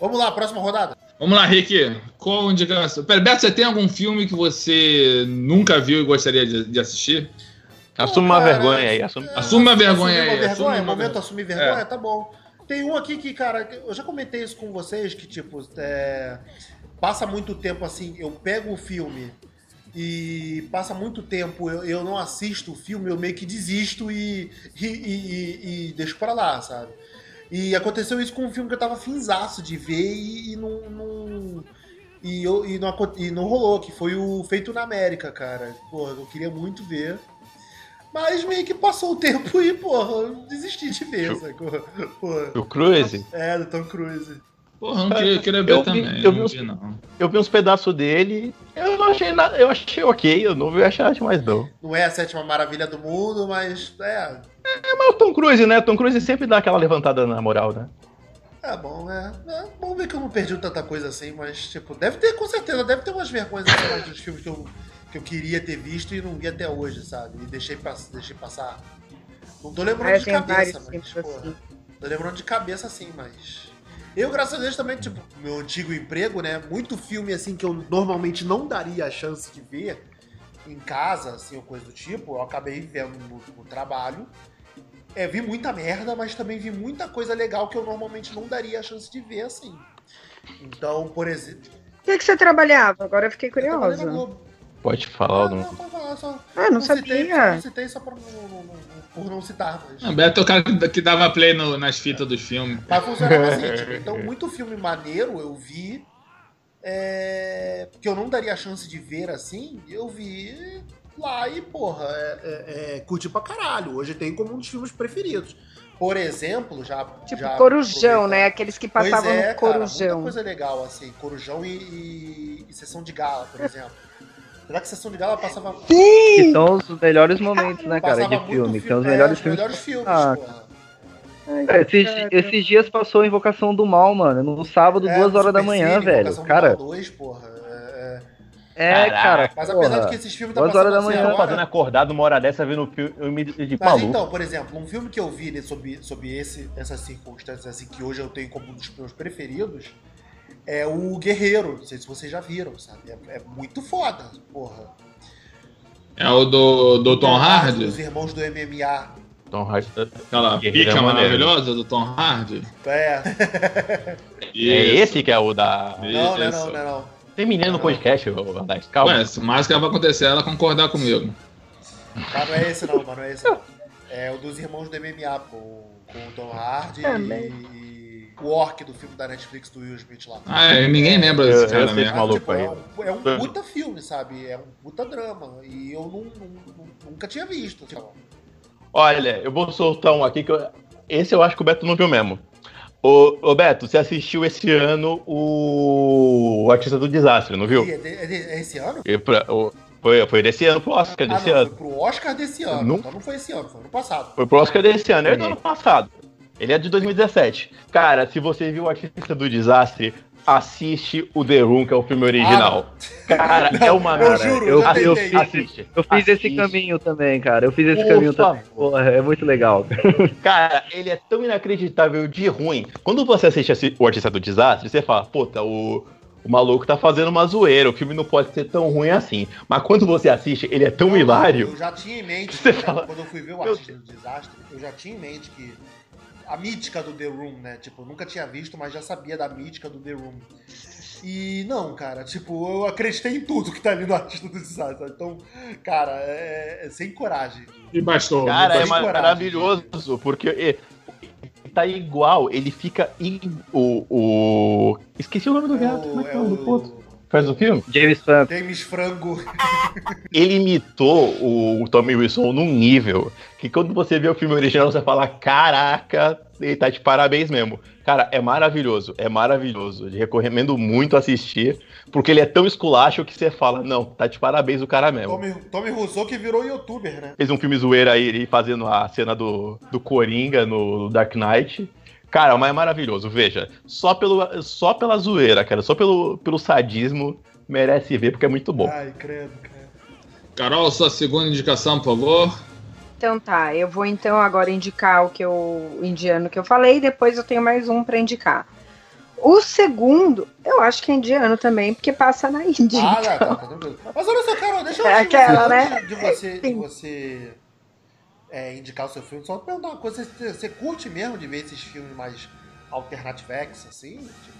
[SPEAKER 1] Vamos lá, próxima rodada.
[SPEAKER 6] Vamos lá, Rick. Qual indicação? Pera, Beto, você tem algum filme que você nunca viu e gostaria de, de assistir?
[SPEAKER 4] Assume
[SPEAKER 1] Pô,
[SPEAKER 4] uma
[SPEAKER 1] cara,
[SPEAKER 4] vergonha aí. Assume...
[SPEAKER 1] é,
[SPEAKER 6] Assume uma vergonha aí,
[SPEAKER 1] Uma
[SPEAKER 6] assume
[SPEAKER 1] vergonha,
[SPEAKER 6] uma
[SPEAKER 1] momento
[SPEAKER 6] vergonha.
[SPEAKER 1] assumir vergonha,
[SPEAKER 6] É.
[SPEAKER 1] tá bom. Tem um aqui que, cara, eu já comentei isso com vocês, que, tipo, é, passa muito tempo assim, eu pego o filme e passa muito tempo, eu, eu não assisto o filme, eu meio que desisto e, e, e- e- e deixo pra lá, sabe? E aconteceu isso com um filme que eu tava finzaço de ver e, e não. não- e, eu, e, não, e não rolou, que foi o Feito na América, cara. Porra, eu queria muito ver. Mas meio que passou o tempo e, porra, eu desisti de ver, sacou? Porra.
[SPEAKER 4] O Cruise.
[SPEAKER 1] É, do Tom Cruise.
[SPEAKER 6] Porra, eu não queria, eu queria ver
[SPEAKER 4] Eu vi-
[SPEAKER 6] também.
[SPEAKER 4] eu vi uns-
[SPEAKER 6] vi, não.
[SPEAKER 4] Eu vi uns pedaços dele. Eu não achei nada. Eu achei ok. Eu não vi achar demais, não.
[SPEAKER 1] Não é a sétima maravilha do mundo, mas é.
[SPEAKER 4] É, mas o Tom Cruise, né? Tom Cruise sempre dá aquela levantada na moral, né?
[SPEAKER 1] É bom, é. é bom ver que eu não perdi tanta coisa assim, mas, tipo, deve ter, com certeza, deve ter umas vergonhas assim, mais dos filmes que eu, que eu queria ter visto e não vi até hoje, sabe? E deixei, pass- deixei passar. Não tô lembrando
[SPEAKER 2] É,
[SPEAKER 1] de cabeça, mas, porra,
[SPEAKER 2] assim.
[SPEAKER 1] Tô lembrando de cabeça assim, mas. Eu, graças a Deus, também, tipo, meu antigo emprego, né? Muito filme assim que eu normalmente não daria a chance de ver em casa, assim, ou coisa do tipo, eu acabei vendo no, no trabalho. É, vi muita merda, mas também vi muita coisa legal que eu normalmente não daria a chance de ver, assim. Então, por exemplo.
[SPEAKER 2] O que, que você trabalhava? Agora eu fiquei
[SPEAKER 1] eu
[SPEAKER 2] curiosa.
[SPEAKER 1] Globo.
[SPEAKER 4] Pode falar.
[SPEAKER 1] Ah,
[SPEAKER 4] não...
[SPEAKER 1] não, pode falar, só-
[SPEAKER 2] Ah, não
[SPEAKER 1] citei, não citei só por por não citar, mas.
[SPEAKER 6] Beto é o cara que dava play no- nas fitas dos filmes.
[SPEAKER 1] Mas funcionava assim, tipo, então muito filme maneiro eu vi é, que eu não daria a chance de ver assim, eu vi lá e, porra, é, é, é, curti pra caralho. Hoje tem como um dos filmes preferidos. Por exemplo, já.
[SPEAKER 2] Tipo
[SPEAKER 1] já
[SPEAKER 2] Corujão, né? Aqueles que
[SPEAKER 1] Pois
[SPEAKER 2] passavam
[SPEAKER 1] é,
[SPEAKER 2] no
[SPEAKER 1] cara,
[SPEAKER 2] Corujão.
[SPEAKER 1] muita coisa legal, assim, Corujão e, e- e Sessão de Gala, por exemplo. Será que Sessão de Gala passava.
[SPEAKER 3] Que são os melhores momentos, né, cara,
[SPEAKER 1] passava
[SPEAKER 3] de filme. São os
[SPEAKER 1] é,
[SPEAKER 3] melhores filmes.
[SPEAKER 1] melhores filmes,
[SPEAKER 3] Ah,
[SPEAKER 1] porra.
[SPEAKER 2] Ai,
[SPEAKER 3] Esses,
[SPEAKER 2] cara.
[SPEAKER 3] esses dias passou a Invocação do Mal, mano. No sábado,
[SPEAKER 1] É,
[SPEAKER 3] duas horas da manhã,
[SPEAKER 1] Cine,
[SPEAKER 3] velho.
[SPEAKER 1] Invocação do
[SPEAKER 3] Cara,
[SPEAKER 1] Mal 2, porra. é, é.
[SPEAKER 3] é, cara.
[SPEAKER 1] Mas
[SPEAKER 3] porra.
[SPEAKER 1] apesar de que esses filmes tá
[SPEAKER 3] Duas
[SPEAKER 1] passando
[SPEAKER 3] horas da
[SPEAKER 1] assim
[SPEAKER 3] manhã,
[SPEAKER 1] agora,
[SPEAKER 4] fazendo acordado uma hora dessa vendo filme eu me de
[SPEAKER 1] Mas
[SPEAKER 4] maluco.
[SPEAKER 1] então, por exemplo, um filme que eu vi né, sobre, sobre esse, essas circunstâncias assim, que hoje eu tenho como um dos meus preferidos é o Guerreiro. Não sei se vocês já viram, sabe? É, é muito foda, porra.
[SPEAKER 6] É o do, do Tom Hardy?
[SPEAKER 1] Os irmãos do MMA.
[SPEAKER 4] Tom Hardy.
[SPEAKER 6] Aquela
[SPEAKER 4] Guerreiro
[SPEAKER 6] pica
[SPEAKER 4] é
[SPEAKER 6] maravilhosa do Tom Hardy?
[SPEAKER 1] É.
[SPEAKER 4] É esse que é o da.
[SPEAKER 1] Não, não é não, não é não.
[SPEAKER 4] Terminando o podcast, ô, Alex, calma.
[SPEAKER 6] Ué, se mais que vai acontecer é ela concordar comigo.
[SPEAKER 1] Mas não é esse não, mas não é esse não. É o dos irmãos do MMA, com, com o Tom Hardy
[SPEAKER 2] Também.
[SPEAKER 1] e o Orc do filme da Netflix do Will Smith lá.
[SPEAKER 6] Ah, é, ninguém lembra desse
[SPEAKER 4] eu
[SPEAKER 6] cara
[SPEAKER 4] maluco
[SPEAKER 1] tipo,
[SPEAKER 4] aí.
[SPEAKER 1] é, um, é um puta filme, sabe? É um puta drama. E eu não- não- nunca tinha visto. Tipo,
[SPEAKER 4] Olha, eu vou soltar um aqui que eu- esse eu acho que o Beto não viu mesmo. Ô, ô Beto, você assistiu esse ano o, o Artista do Desastre, não viu?
[SPEAKER 1] é, de- é de- é esse ano?
[SPEAKER 4] E pra- o- Foi, foi desse ano pro Oscar
[SPEAKER 1] Ah,
[SPEAKER 4] desse
[SPEAKER 1] não,
[SPEAKER 4] ano.
[SPEAKER 1] foi pro Oscar desse ano.
[SPEAKER 4] Não-
[SPEAKER 1] Então não foi esse ano, foi ano passado.
[SPEAKER 4] Foi pro Oscar desse ano, é do ano passado. Ele é de 2017. Cara, se você viu o Artista do Desastre, assiste o The Room, que é o filme original. Cara, é uma
[SPEAKER 1] eu
[SPEAKER 4] merda.
[SPEAKER 1] juro,
[SPEAKER 3] eu-
[SPEAKER 1] já
[SPEAKER 3] eu-
[SPEAKER 1] tentei.
[SPEAKER 4] Assiste.
[SPEAKER 3] Eu fiz esse
[SPEAKER 4] Assiste.
[SPEAKER 3] caminho também, cara. Eu fiz esse
[SPEAKER 4] Por
[SPEAKER 3] caminho também.
[SPEAKER 4] favor.
[SPEAKER 3] Porra, é muito legal.
[SPEAKER 4] Cara, ele é tão inacreditável de ruim. Quando você assiste esse- o Artista do Desastre, você fala, puta, o, o maluco tá fazendo uma zoeira, o filme não pode ser tão ruim assim. Mas quando você assiste, ele é tão
[SPEAKER 1] Não,
[SPEAKER 4] hilário.
[SPEAKER 1] Eu já tinha em mente,
[SPEAKER 4] Você fala,
[SPEAKER 1] quando eu fui ver o
[SPEAKER 4] "Meu
[SPEAKER 1] Artista do Desastre, eu já tinha em mente que a mítica do The Room, né? Tipo, eu nunca tinha visto, mas já sabia da mítica do The Room. E não, cara, tipo, eu acreditei em tudo que tá ali no Artista do Desastre. Então, cara, é, é sem coragem.
[SPEAKER 6] E bastou.
[SPEAKER 4] Cara, é
[SPEAKER 1] coragem.
[SPEAKER 4] maravilhoso, porque é, tá igual, ele fica. o, o. Esqueci o nome do
[SPEAKER 1] É
[SPEAKER 4] gato,
[SPEAKER 1] o,
[SPEAKER 4] como é que
[SPEAKER 1] é
[SPEAKER 4] é o nome do puto? Faz o filme?
[SPEAKER 3] James Franco.
[SPEAKER 1] James Frango.
[SPEAKER 4] Ele imitou o, o Tommy Wilson num nível que quando você vê o filme original, você fala: caraca, ele tá de parabéns mesmo. Cara, é maravilhoso, é maravilhoso. Eu recomendo muito assistir, porque ele é tão esculacho que você fala: não, tá de parabéns o cara mesmo.
[SPEAKER 1] Tommy, Tommy Rousseau que virou youtuber, né?
[SPEAKER 4] Fez um filme zoeira aí, ele fazendo a cena do, do Coringa no Dark Knight. Cara, mas é maravilhoso. Veja, só, pelo, só pela zoeira, cara, só pelo, pelo sadismo, merece ver, porque é muito bom.
[SPEAKER 1] Ai, credo, cara.
[SPEAKER 6] Carol, sua segunda indicação, por favor.
[SPEAKER 2] Então tá, eu vou então agora indicar o que eu, o indiano que eu falei, depois eu tenho mais um pra indicar. O segundo, eu acho que é indiano também, porque passa na Índia.
[SPEAKER 1] Ah, tá, tá, tá tranquilo. Mas olha só, Carol, deixa eu
[SPEAKER 2] É aquela, né?
[SPEAKER 1] de você, de você é, indicar o seu filme, só perguntar uma coisa, você, você curte mesmo de ver esses filmes mais alternativex, assim? Tipo,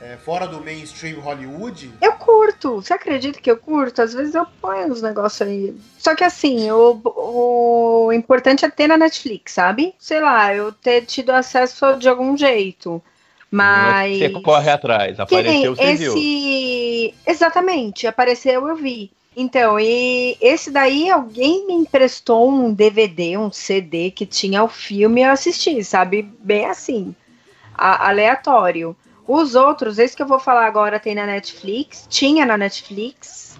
[SPEAKER 1] é, fora do mainstream Hollywood?
[SPEAKER 2] Eu curto, você acredita que eu curto? Às vezes eu ponho uns negócios aí. Só que assim, o, o importante é ter na Netflix, sabe? Sei lá, eu ter tido acesso de algum jeito. Mas.
[SPEAKER 4] Você corre atrás, apareceu, você viu.
[SPEAKER 2] esse. Exatamente, apareceu, eu vi. Então, e esse daí alguém me emprestou um DVD, um CD que tinha o filme e eu assisti, sabe? Bem assim, a- aleatório. Os outros, esse que eu vou falar agora tem na Netflix, tinha na Netflix,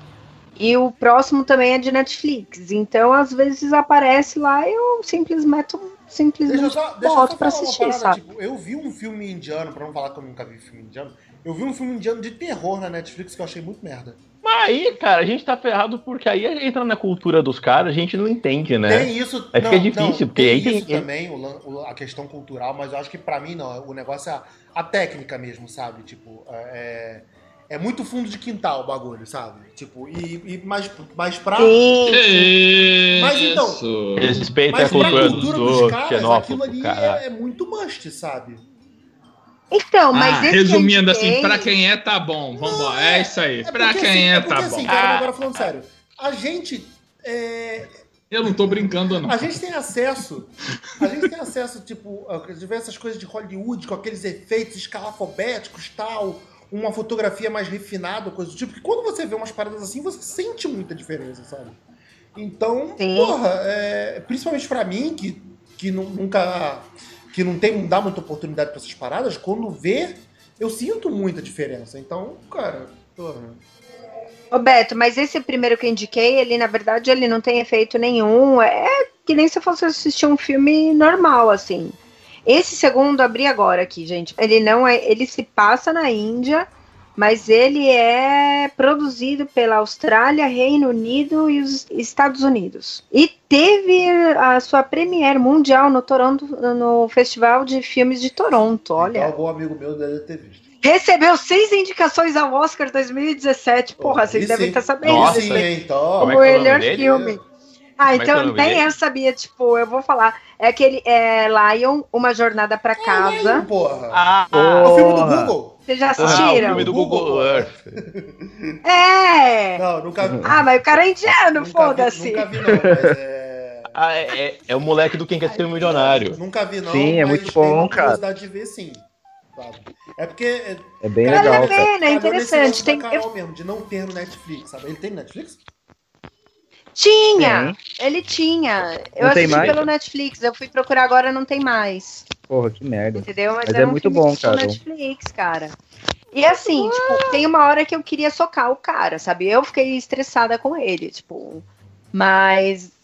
[SPEAKER 2] e o próximo também é de Netflix. Então, às vezes aparece lá e eu simplesmente,
[SPEAKER 1] Deixa eu
[SPEAKER 2] simplesmente
[SPEAKER 1] só, deixa eu só
[SPEAKER 2] boto pra assistir,
[SPEAKER 1] parada,
[SPEAKER 2] sabe?
[SPEAKER 1] tipo, eu vi um filme indiano, pra não falar que eu nunca vi filme indiano, eu vi um filme indiano de terror na Netflix que eu achei muito merda.
[SPEAKER 4] Mas aí, cara, a gente tá ferrado porque aí entra na cultura dos caras, a gente não entende, né?
[SPEAKER 1] Tem isso.
[SPEAKER 4] Aí
[SPEAKER 1] não,
[SPEAKER 4] fica difícil,
[SPEAKER 1] não,
[SPEAKER 4] porque
[SPEAKER 1] tem
[SPEAKER 4] aí tem-
[SPEAKER 1] isso também, o a questão cultural, mas eu acho que pra mim não. O negócio é a, a técnica mesmo, sabe? Tipo, é, é muito fundo de quintal o bagulho, sabe? Tipo, e, e mais, mais pra.
[SPEAKER 2] Sim,
[SPEAKER 1] Mas então,
[SPEAKER 6] isso?
[SPEAKER 4] Respeita
[SPEAKER 1] Mas
[SPEAKER 4] a cultura
[SPEAKER 1] cultura
[SPEAKER 4] dos
[SPEAKER 1] dos caras, aquilo ali
[SPEAKER 4] cara.
[SPEAKER 1] é, é muito must, sabe?
[SPEAKER 2] Então, mas
[SPEAKER 6] Ah, resumindo assim,
[SPEAKER 2] indiquei-
[SPEAKER 6] pra quem é, tá bom. Vambora. É isso aí.
[SPEAKER 1] É
[SPEAKER 6] pra
[SPEAKER 1] porque,
[SPEAKER 6] quem
[SPEAKER 1] assim,
[SPEAKER 6] é,
[SPEAKER 1] porque,
[SPEAKER 6] tá
[SPEAKER 1] assim,
[SPEAKER 6] bom.
[SPEAKER 1] cara,
[SPEAKER 4] Ah.
[SPEAKER 1] agora falando sério, a gente. é,
[SPEAKER 6] Eu não tô brincando, não.
[SPEAKER 1] A gente tem acesso. A gente tem acesso, tipo, a diversas coisas de Hollywood, com aqueles efeitos escalafobéticos tal, uma fotografia mais refinada, coisa do tipo, que quando você vê umas paradas assim, você sente muita diferença, sabe? Então,
[SPEAKER 2] Sim.
[SPEAKER 1] porra, é, principalmente pra mim, que, que nu- nunca. Que não tem, não dá muita oportunidade pra essas paradas, quando vê, eu sinto muita diferença. Então, cara, porra.
[SPEAKER 2] Ô Beto, mas esse primeiro que eu indiquei, ele na verdade ele não tem efeito nenhum. É que nem se fosse assistir um filme normal, assim. Esse segundo abri agora aqui, gente. Ele não é. Ele se passa na Índia, mas ele é produzido pela Austrália, Reino Unido e os Estados Unidos. E teve a sua premiere mundial no Toronto, no Festival de Filmes de Toronto. Olha.
[SPEAKER 1] Então, algum amigo meu deve ter visto.
[SPEAKER 2] Recebeu seis indicações ao Oscar 2017. Porra,
[SPEAKER 1] Pô,
[SPEAKER 2] vocês devem estar sabendo
[SPEAKER 4] Nossa,
[SPEAKER 1] hein, então.
[SPEAKER 4] Como
[SPEAKER 2] o
[SPEAKER 4] é que é o nome
[SPEAKER 2] melhor
[SPEAKER 4] dele?
[SPEAKER 2] filme. Ah,
[SPEAKER 4] Como é é o
[SPEAKER 2] então
[SPEAKER 4] nome
[SPEAKER 2] nem
[SPEAKER 4] dele?
[SPEAKER 2] eu sabia, tipo, eu vou falar. É aquele é, Lion, Uma Jornada pra
[SPEAKER 1] Lion,
[SPEAKER 2] Casa.
[SPEAKER 1] porra.
[SPEAKER 4] Ah,
[SPEAKER 1] É o filme do
[SPEAKER 3] Porra.
[SPEAKER 1] Google.
[SPEAKER 2] Vocês já
[SPEAKER 4] ah, o
[SPEAKER 2] assistiram?
[SPEAKER 4] filme do Google Earth.
[SPEAKER 2] É!
[SPEAKER 1] Não, nunca vi.
[SPEAKER 2] Ah, mas o cara é indiano, foda-se.
[SPEAKER 1] Nunca vi, não, mas é.
[SPEAKER 4] Ah, é, é- é o moleque do Quem Quer Ser um Milionário.
[SPEAKER 1] Nunca vi, não.
[SPEAKER 3] Sim, é muito bom, cara.
[SPEAKER 1] curiosidade de ver, sim. sabe? É porque. é,
[SPEAKER 3] bem
[SPEAKER 1] cara,
[SPEAKER 2] Vale a
[SPEAKER 3] legal, cara.
[SPEAKER 2] pena, é interessante. Tem,
[SPEAKER 1] Carol mesmo, de não ter no Netflix, sabe? Ele tem no Netflix?
[SPEAKER 2] Tinha, ele tinha. Eu
[SPEAKER 3] Não
[SPEAKER 2] assisti pelo Netflix, eu fui procurar agora, não tem mais.
[SPEAKER 3] Porra, que merda.
[SPEAKER 2] Entendeu? Mas,
[SPEAKER 3] Mas é
[SPEAKER 2] um
[SPEAKER 3] muito bom, cara.
[SPEAKER 2] Netflix, cara. E assim, tipo, tem uma hora que eu queria socar o cara, sabe? Eu fiquei estressada com ele, tipo. Mas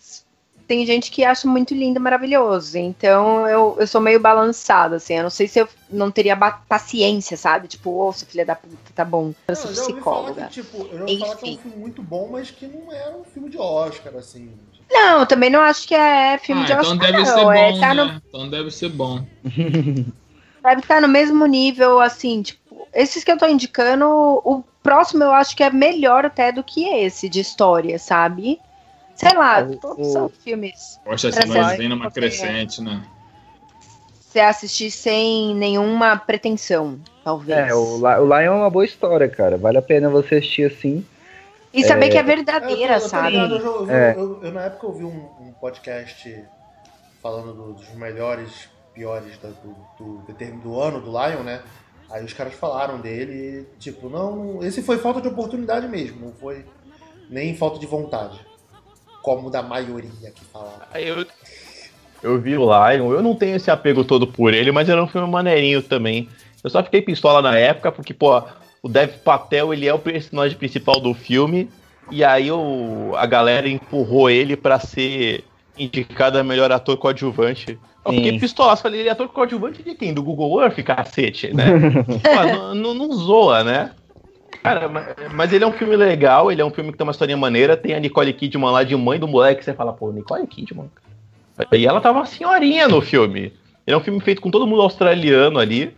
[SPEAKER 2] tem gente que acha muito lindo, maravilhoso. Então eu, eu sou meio balançada, assim. Eu não sei se eu não teria paciência, sabe? Tipo, ô, seu filho da puta, tá bom. Eu sou psicóloga.
[SPEAKER 1] que, tipo, eu falar que é um filme muito bom, mas que não era um filme de Oscar, assim.
[SPEAKER 2] Não, também não acho que é filme
[SPEAKER 6] Ah,
[SPEAKER 2] de
[SPEAKER 6] então
[SPEAKER 2] Oscar,
[SPEAKER 6] deve
[SPEAKER 2] não.
[SPEAKER 6] ser bom,
[SPEAKER 2] é, tá no
[SPEAKER 6] né? Então deve ser bom.
[SPEAKER 2] Deve estar no mesmo nível, assim, tipo, esses que eu tô indicando, o próximo eu acho que é melhor até do que esse de história, sabe? Sei lá,
[SPEAKER 3] O-
[SPEAKER 2] todos
[SPEAKER 3] o-
[SPEAKER 2] são filmes.
[SPEAKER 6] Poxa, assim,
[SPEAKER 2] ser-
[SPEAKER 6] vem numa crescente, né?
[SPEAKER 2] Você assistir sem nenhuma pretensão, talvez.
[SPEAKER 3] É, o, o Lion é uma boa história, cara. Vale a pena você assistir assim.
[SPEAKER 2] E saber que é
[SPEAKER 1] É, eu
[SPEAKER 2] verdadeira,
[SPEAKER 1] tô- eu tô
[SPEAKER 2] sabe?
[SPEAKER 1] ligado, eu,
[SPEAKER 3] É.
[SPEAKER 1] eu- eu, na época eu vi um, um podcast falando do- dos melhores, piores da- do, do, do ano do Lion, né? Aí os caras falaram dele, e, tipo, não. Esse foi falta de oportunidade mesmo, não foi nem falta de vontade. Como da maioria que falava.
[SPEAKER 4] Aí Eu, eu vi o Lion, eu não tenho esse apego todo por ele, mas era um filme maneirinho também. Eu só fiquei pistola na época, porque, pô, o Dev Patel, ele é o personagem principal do filme, e aí o, a galera empurrou ele pra ser indicado a melhor ator coadjuvante. Eu fiquei pistola, falei, ele é ator coadjuvante de quem? Do Google Earth, cacete, né? Pô, não, não- não zoa, né? Cara, ma- mas ele é um filme legal, ele é um filme que tem uma historinha maneira, tem a Nicole Kidman lá de mãe do moleque, você fala, pô, Nicole Kidman. E ela tava uma senhorinha no filme. Ele é um filme feito com todo mundo australiano ali.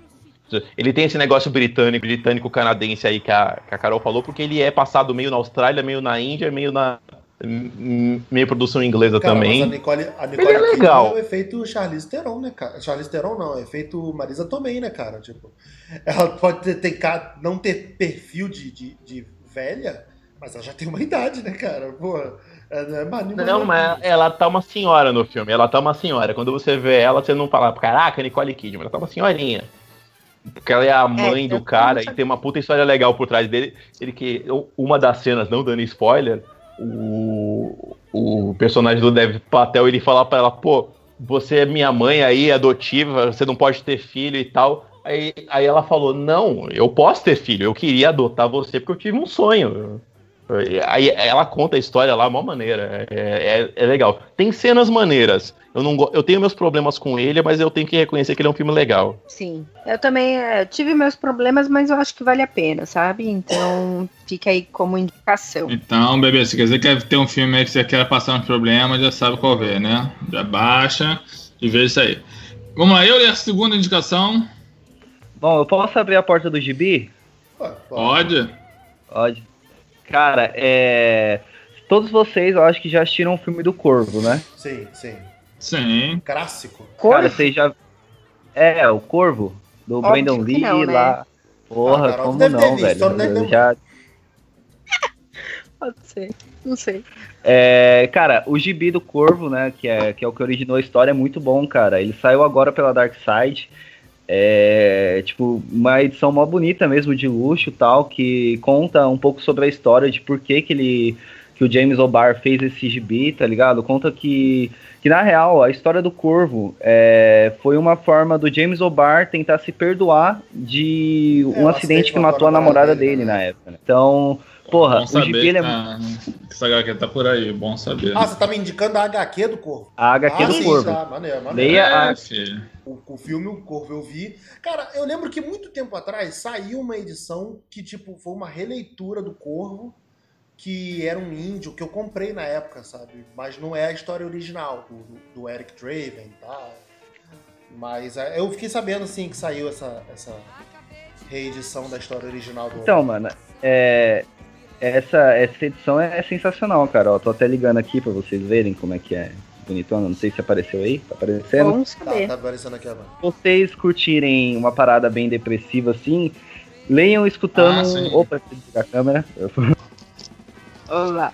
[SPEAKER 4] Ele tem esse negócio britânico, britânico-canadense aí que a, que a Carol falou, porque ele é passado meio na Austrália, meio na Índia, meio na. Meio produção inglesa
[SPEAKER 1] Cara,
[SPEAKER 4] também.
[SPEAKER 1] mas a Nicole, a
[SPEAKER 4] Ele
[SPEAKER 1] Nicole
[SPEAKER 4] é
[SPEAKER 1] Kidman
[SPEAKER 4] legal.
[SPEAKER 1] é o efeito Charlize Theron, né, cara? Charlize Theron não, é efeito Marisa Tomei, né, cara? Tipo, ela pode ter, ter não ter perfil de, de, de velha, mas ela já tem uma idade, né, cara? Porra, é, é
[SPEAKER 4] Não, mas ela tá uma senhora no filme. Ela tá uma senhora. Quando você vê ela, você não fala, caraca, Nicole Kidman. Ela tá uma senhorinha. Porque ela é a mãe
[SPEAKER 2] eu
[SPEAKER 4] do cara e tem uma puta história legal por trás dele. Ele que uma das cenas, não dando spoiler, o, o personagem do Dev Patel ele fala pra ela, pô, você é minha mãe aí, adotiva, você não pode ter filho e tal. Aí, aí ela falou, não, eu posso ter filho, eu queria adotar você porque eu tive um sonho. Aí ela conta a história lá, de uma maneira. É, é, é legal. Tem cenas maneiras. Eu, não, go- eu tenho meus problemas com ele, mas eu tenho que reconhecer que ele é um filme legal.
[SPEAKER 2] Sim. Eu também é, tive meus problemas, mas eu acho que vale a pena, sabe? Então fica aí como indicação.
[SPEAKER 6] Então, bebê, se quer ter um filme aí que você quer passar uns problemas, já sabe qual ver, né? Já baixa e vê isso aí. Vamos lá, eu e a segunda indicação.
[SPEAKER 3] Bom, eu posso abrir a porta do gibi?
[SPEAKER 6] Pode?
[SPEAKER 3] Pode. Cara, é. Todos vocês, eu acho que já assistiram o filme do Corvo, né?
[SPEAKER 1] Sim, sim.
[SPEAKER 6] Sim.
[SPEAKER 1] Clássico.
[SPEAKER 3] Cara, vocês já. É, o Corvo, do
[SPEAKER 2] Óbvio
[SPEAKER 3] Brandon
[SPEAKER 2] que
[SPEAKER 3] Lee
[SPEAKER 2] não, né?
[SPEAKER 3] lá. Porra,
[SPEAKER 1] Ah, Carol,
[SPEAKER 3] como não,
[SPEAKER 1] visto,
[SPEAKER 3] velho?
[SPEAKER 1] deve
[SPEAKER 3] Eu
[SPEAKER 1] ter-
[SPEAKER 3] já,
[SPEAKER 2] Pode ser. Não sei.
[SPEAKER 3] É, cara, o gibi do Corvo, né, que é, que é o que originou a história, é muito bom, cara. Ele saiu agora pela Dark Side. É, tipo, uma edição mó bonita mesmo, de luxo tal, que conta um pouco sobre a história de por que, que ele. Que o James O'Barr fez esse gibi, tá ligado? Conta que, que na real, a história do Corvo é, foi uma forma do James O'Barr tentar se perdoar de
[SPEAKER 1] É,
[SPEAKER 3] um
[SPEAKER 1] o
[SPEAKER 3] acidente que
[SPEAKER 1] matou
[SPEAKER 3] a
[SPEAKER 1] namorada dele,
[SPEAKER 3] dele
[SPEAKER 1] né?
[SPEAKER 3] na época. né? Então, porra,
[SPEAKER 6] Bom
[SPEAKER 3] o gibi ele é
[SPEAKER 6] que essa HQ tá por aí, bom saber.
[SPEAKER 1] Ah, você tá me indicando a HQ do Corvo.
[SPEAKER 3] a HQ
[SPEAKER 1] ah,
[SPEAKER 3] do
[SPEAKER 1] sim,
[SPEAKER 3] Corvo.
[SPEAKER 1] tá. Maneiro, maneiro.
[SPEAKER 3] Leia
[SPEAKER 6] é,
[SPEAKER 3] a-
[SPEAKER 6] filho.
[SPEAKER 1] O, o filme, o Corvo eu vi. Cara, eu lembro que muito tempo atrás saiu uma edição que, tipo, foi uma releitura do Corvo, que era um índio, que eu comprei na época, sabe? Mas não é a história original do, do- Eric Draven e tal. Mas é, eu fiquei sabendo, sim, que saiu essa, essa reedição da história original do
[SPEAKER 3] Então, mano, é, essa, essa edição é, sensacional, cara. Ó, tô até ligando aqui pra vocês verem como é que é bonitona. Não sei se apareceu aí. Tá aparecendo?
[SPEAKER 2] Vamos
[SPEAKER 1] Tá,
[SPEAKER 2] saber.
[SPEAKER 1] tá aparecendo aqui agora.
[SPEAKER 3] Se vocês curtirem uma parada bem depressiva assim, leiam escutando.
[SPEAKER 6] Ah.
[SPEAKER 3] Opa, a câmera.
[SPEAKER 2] Olá.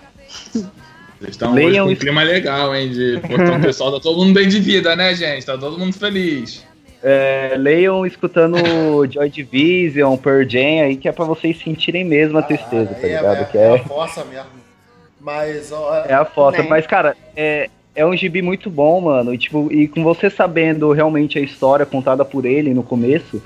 [SPEAKER 6] Eles estão hoje com um clima legal, hein? De, então o pessoal tá todo mundo bem de vida, né, gente? Tá todo mundo feliz.
[SPEAKER 3] É, leiam escutando Joy Division, Pearl Jam aí, que é pra vocês sentirem mesmo a tristeza, tá
[SPEAKER 1] aí
[SPEAKER 3] ligado?
[SPEAKER 1] É,
[SPEAKER 3] que
[SPEAKER 1] é,
[SPEAKER 3] é,
[SPEAKER 1] a fossa mesmo. Mas, ó,
[SPEAKER 3] é a foto.
[SPEAKER 2] Né?
[SPEAKER 3] Mas, cara, é, é um gibi muito bom, mano. E, tipo, e com você sabendo realmente a história contada por ele no começo,